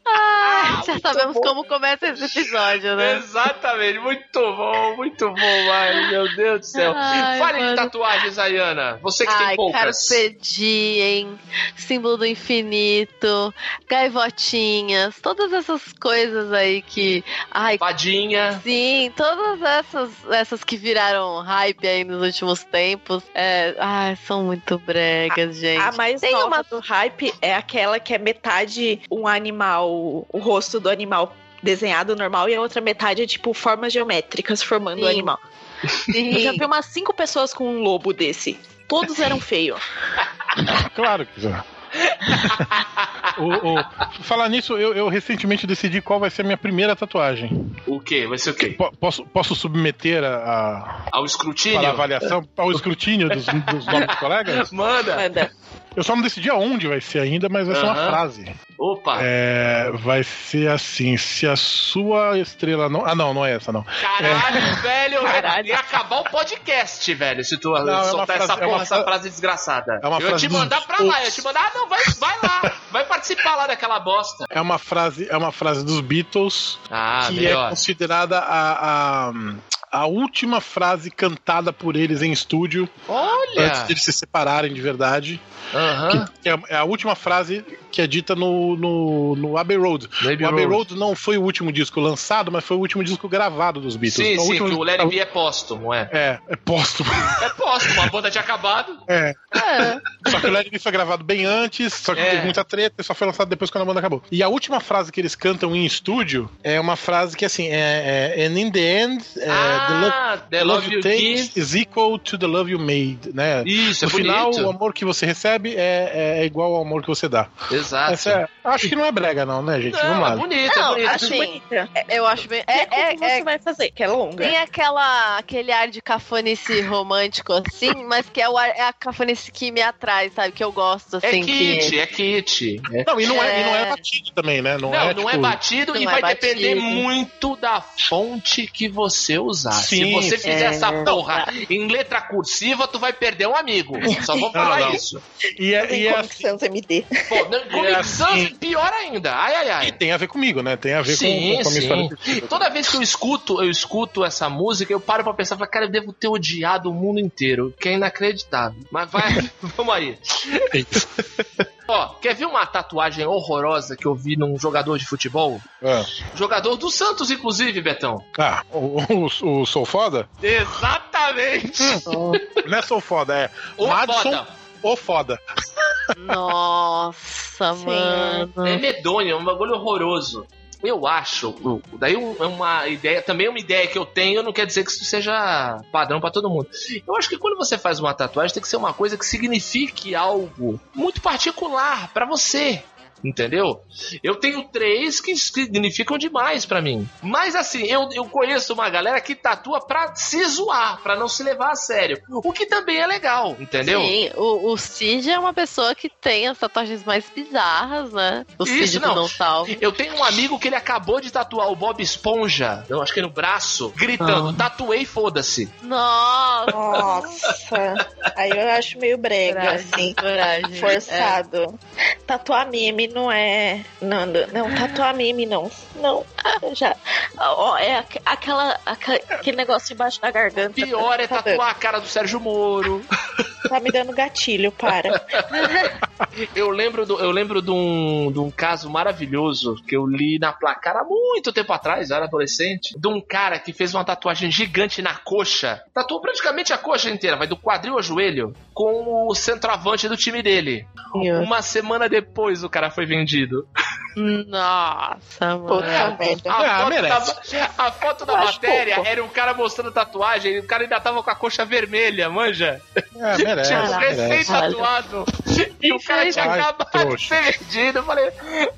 Ah, já sabemos bom. como começa esse episódio, né? Exatamente, muito bom, muito bom, ai, meu Deus do céu. Ai, Fale de tatuagens, Ayana. Você que tem Ai, poucas. Carpe Diem, símbolo do infinito, gaivotinhas, todas essas coisas aí que. Ai, Fadinha. sim, todas essas, essas que viraram hype aí nos últimos tempos. É, ai, são muito bregas, gente. A mais Tem nova uma- do hype é aquela que é metade um animal, o rosto do animal desenhado normal e a outra metade é tipo formas geométricas formando o Sim. animal. Eu já vi umas cinco pessoas com um lobo desse. Todos eram feios. Claro que já. o, o- falar nisso, eu, eu recentemente decidi qual vai ser a minha primeira tatuagem. O quê? Vai ser o quê? Po- posso, posso submeter a, a, Ao escrutínio? para a avaliação, ao escrutínio dos, dos novos colegas? Manda. Manda. Eu só não decidi aonde vai ser ainda, mas vai ser uma frase. Opa. É, vai ser assim: se a sua estrela não. Ah, não, não é essa, não. Caralho, velho. Caralho. Ia acabar o podcast, velho, se tu é uma soltar essa frase- é porra, uma essa fra- frase desgraçada. É uma eu ia te dos mandar pra lá, eu ia te mandar, ah, não, vai, vai lá. Lá daquela bosta. É uma frase, é uma frase dos Beatles Ah, que é melhor. considerada a, a, a última frase cantada por eles em estúdio Olha. antes de eles se separarem de verdade. Aham. Que é, é a última frase que é dita no, no, no Abbey Road. No Abbey o Abbey Road. Road não foi o último disco lançado, mas foi o último disco gravado dos Beatles. Sim, Então, o sim, último- que o Let It Be é póstumo, é. É, é póstumo. É póstumo, a banda tinha acabado. É. É. Só que o Let It Be foi gravado bem antes, só que É. teve muita treta e só foi lançado depois quando a banda acabou. E a última frase que eles cantam em estúdio é uma frase que assim, é, é And in the end, é, the love, ah, the love you take is equal to the love you made, né? Isso, é no final, bonito. o amor que você recebe é, é igual ao amor que você dá. Exato. Essa é- acho que não é brega, não, né, gente? Vamos Não, lá. é bonito, é Não, bonito. Acho Assim, bonita. Eu acho bem. É, É, como é, você é, vai fazer, que é longa. Tem aquela, aquele ar de cafonice romântico, assim, mas que é, o ar, é a cafonice que me atrai, sabe? Que eu gosto, É assim. kit, que... é kit. É. Não, e não é, e não é É. batido também, né? Não, Não, é, não é tipo, batido e não vai é depender batido. muito da fonte que você usar. Se Sim, você fizer é. essa porra em letra cursiva, tu vai perder um amigo. Só vou falar não. isso. E é, e é assim, MD. Pô, não- Comic É Sans, assim. pior ainda. Ai, ai, e ai. tem a ver comigo, né? Tem a ver Sim, com, com a minha sim. história. Toda vez que eu escuto, eu escuto essa música, eu paro pra pensar, falo, cara, eu devo ter odiado o mundo inteiro, que é inacreditável. Mas vai, vamos aí. Ó, quer ver uma tatuagem horrorosa que eu vi num jogador de futebol? Ah, Jogador do Santos, inclusive, Betão. Ah, o, o, o Sou Foda? Exatamente. Não é Sou Foda, é O Madison foda. ou Foda. Nossa, Sim. mano. É medonho, é um bagulho horroroso. Eu acho, daí é uma ideia, também é uma ideia que eu tenho, não quer dizer que isso seja padrão pra todo mundo. Eu acho que quando você faz uma tatuagem tem que ser uma coisa que signifique algo muito particular pra você. Entendeu? Eu tenho três que significam demais para mim. Mas assim, eu, eu conheço uma galera que tatua pra se zoar, pra não se levar a sério. O que também é legal, entendeu? Sim, o, o Cid é uma pessoa que tem as tatuagens mais bizarras, né? O Isso, Cid não. Não Salvo. Eu tenho um amigo que ele acabou de tatuar o Bob Esponja, eu acho que no braço, gritando, tatuei, foda-se. Nossa! Nossa. Aí eu acho meio brega, Coragem, assim. coragem. Forçado. Tatuar meme não é. Não, não, não, tatuar meme não. Não. Já. Ó, é aqu- aquela, aquele negócio embaixo da garganta. Pior é Tá dando- tatuar a cara do Sérgio Moro. Tá me dando gatilho, para. Eu lembro, do, eu lembro de, um, de um caso maravilhoso que eu li na placar há muito tempo atrás, eu era adolescente, de um cara que fez uma tatuagem gigante na coxa. Tatuou praticamente a coxa inteira, vai do quadril ao joelho, com o centroavante do time dele. Uma semana depois o cara foi vendido. Nossa, mano. Puta merda. A, Ah, foto merece. da, a foto da acho matéria pouco. era um cara mostrando tatuagem, e o cara ainda tava com a coxa vermelha, manja? É, merece. Caraca. merece. recém-tatuado. E o cara tinha acabado de ser vendido. Eu falei,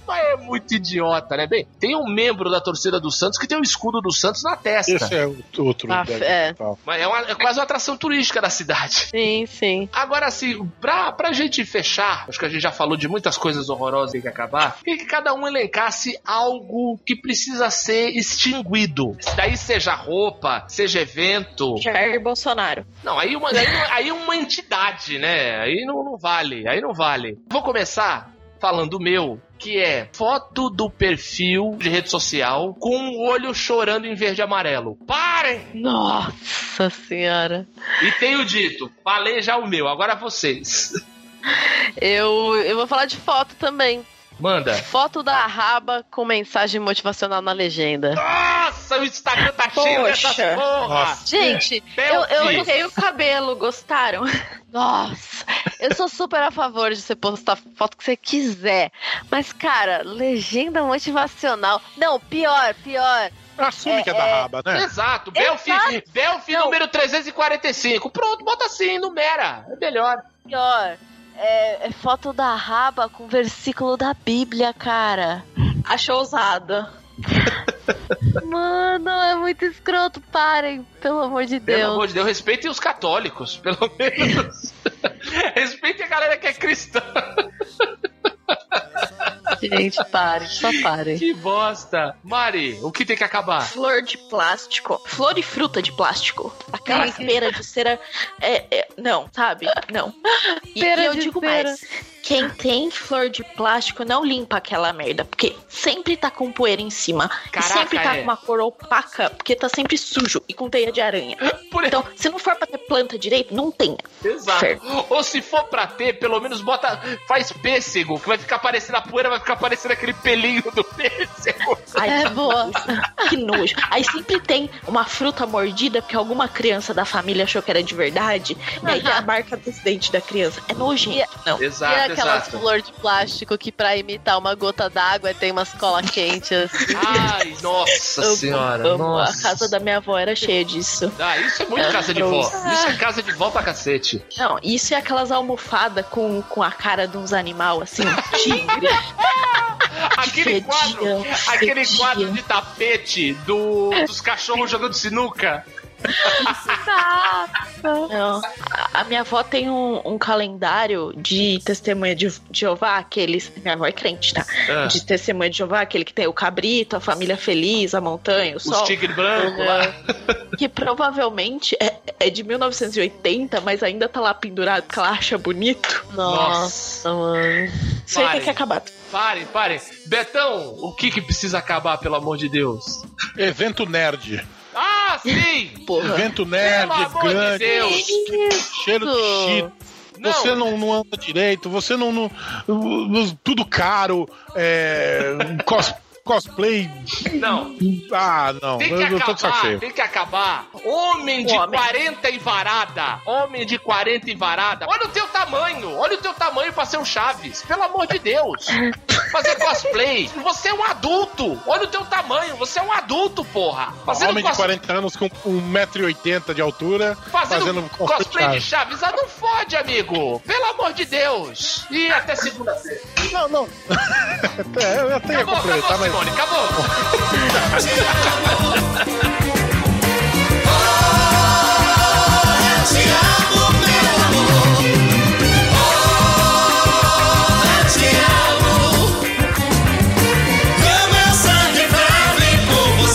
mas é muito idiota, né? Bem, tem um membro da torcida do Santos que tem o escudo do Santos na testa. Esse é o outro. Ah, é. Mas é, uma- é quase uma atração turística da cidade. Sim, sim. Agora, assim, pra, pra gente fechar, acho que a gente já falou de muitas coisas horrorosas que tem que acabar, queria que cada um elencasse algo que precisa ser extinguido. Daí seja roupa, seja evento. Jair Bolsonaro. Não, aí uma, aí, aí uma entidade, né? Aí não, não vale, aí não vale. Vou começar falando o meu, que é foto do perfil de rede social com um olho chorando em verde e amarelo. Parem! Nossa senhora. E tenho dito, falei já o meu, agora vocês. Eu, eu vou falar de foto também. Manda. Foto da raba com mensagem motivacional na legenda. Nossa, o Instagram tá cheio dessas Poxa. porra! Nossa. Gente, eu, eu, Toquei o cabelo, gostaram? Nossa, eu sou super a favor de você postar foto que você quiser. Mas, cara, legenda motivacional. Não, pior, pior. Assume É, que é da é. raba, né? Exato, Belfi. Belfi número 345. Pronto, bota assim, numera. É melhor. Pior. É, é foto da raba com versículo da Bíblia, cara. Acho ousada. Mano, é muito escroto. Parem, pelo amor de Pelo Deus. amor de Deus, respeitem os católicos, pelo menos. respeitem a galera que é cristã. Gente, parem, só parem. Que bosta. Mari, o que tem que acabar? Flor de plástico. Flor e fruta de plástico. Aquela Caraca. pera de cera. É, é- não, sabe? Não. E, Pera e eu de digo cera. mais. Quem tem flor de plástico não limpa aquela merda. Porque sempre tá com poeira em cima. Caraca, e sempre tá é. com uma cor opaca. Porque tá sempre sujo e com teia de aranha. Por Então, se não for pra ter planta direito, não tenha. Exato. Certo. Ou se for pra ter, pelo menos bota. Faz pêssego, que vai ficar parecendo a poeira, vai ficar parecendo aquele pelinho do pêssego. Ai, É boa. que nojo. Aí sempre tem uma fruta mordida porque alguma criança da família achou que era de verdade. E aí a marca dos dentes da criança. É nojento. Não. E Exato, aquelas flor de plástico que pra imitar uma gota d'água tem umas cola quente assim. Ai, nossa Eu senhora. amo. nossa. A casa da minha avó era cheia disso. Ah, isso é muito casa de vó. Isso é casa de vó pra cacete. Não, isso é aquelas almofadas com, com a cara de uns animal assim, tigre. Aquele quadro, aquele fedia. quadro de tapete do, dos cachorros jogando sinuca. Não. A, minha avó tem um, um calendário de testemunha de Jeová, aqueles. Minha avó é crente, tá? Ah, De testemunha de Jeová, aquele que tem o cabrito, a família feliz, a montanha, o os sol. tigres brancos lá. Que provavelmente é, é de 1980, mas ainda tá lá pendurado porque ela acha bonito. Nossa, mano. Isso aí tem que acabar. Parem, parem. Betão, o que que precisa acabar, pelo amor de Deus? Evento nerd. Ah, sim! Porra. Evento nerd, Pelo amor de grande, Deus! cheiro de shit. Não. Você não, não anda direito, você não. não- tudo caro, é, cos- cosplay. Não, Ah, não. tem que Eu, eu tô de acabar, tem que acabar. Homem de Homem. 40 e varada. Homem de 40 e varada. Olha o teu tamanho. Olha o teu tamanho pra ser um Chaves. Pelo amor de Deus. Fazer cosplay. Você é um adulto. Olha o teu tamanho. Você é um adulto, porra. Fazendo, Homem de cos- 40 anos com 1,80m de altura, fazendo, fazendo cosplay de Chaves. Chaves. Ah, não fode, amigo. Pelo amor de Deus. E até segunda-feira. Não, não. É, eu até ia Acabou, complementar, acabou, mas. Simone, acabou.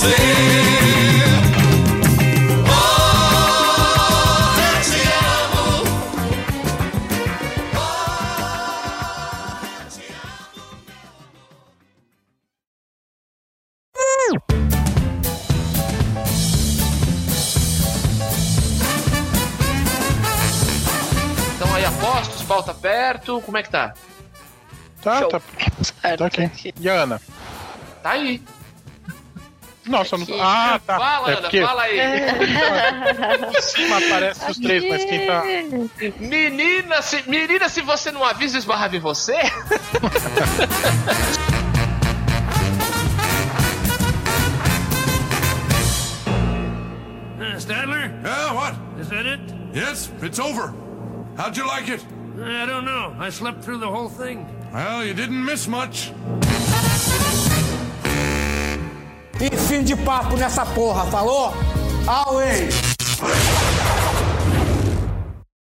Então perto, como é que tá? Tá, Show. tá. Certo, Tá aqui. E a Ana? Tá aí. Nossa, eu Aqui. não. Ah, tá. Fala, é Ana, porque fala aí. em cima aparece os três, mas quem tá. Menina, se, menina, se você não avisa, eu esbarrava em você? Uh, Stadler, Yeah, what? is that it? Yes, it's over. How'd you like it? I don't know. I slept through the whole thing. Well, you didn't miss much. E fim de papo nessa porra, falou? Away!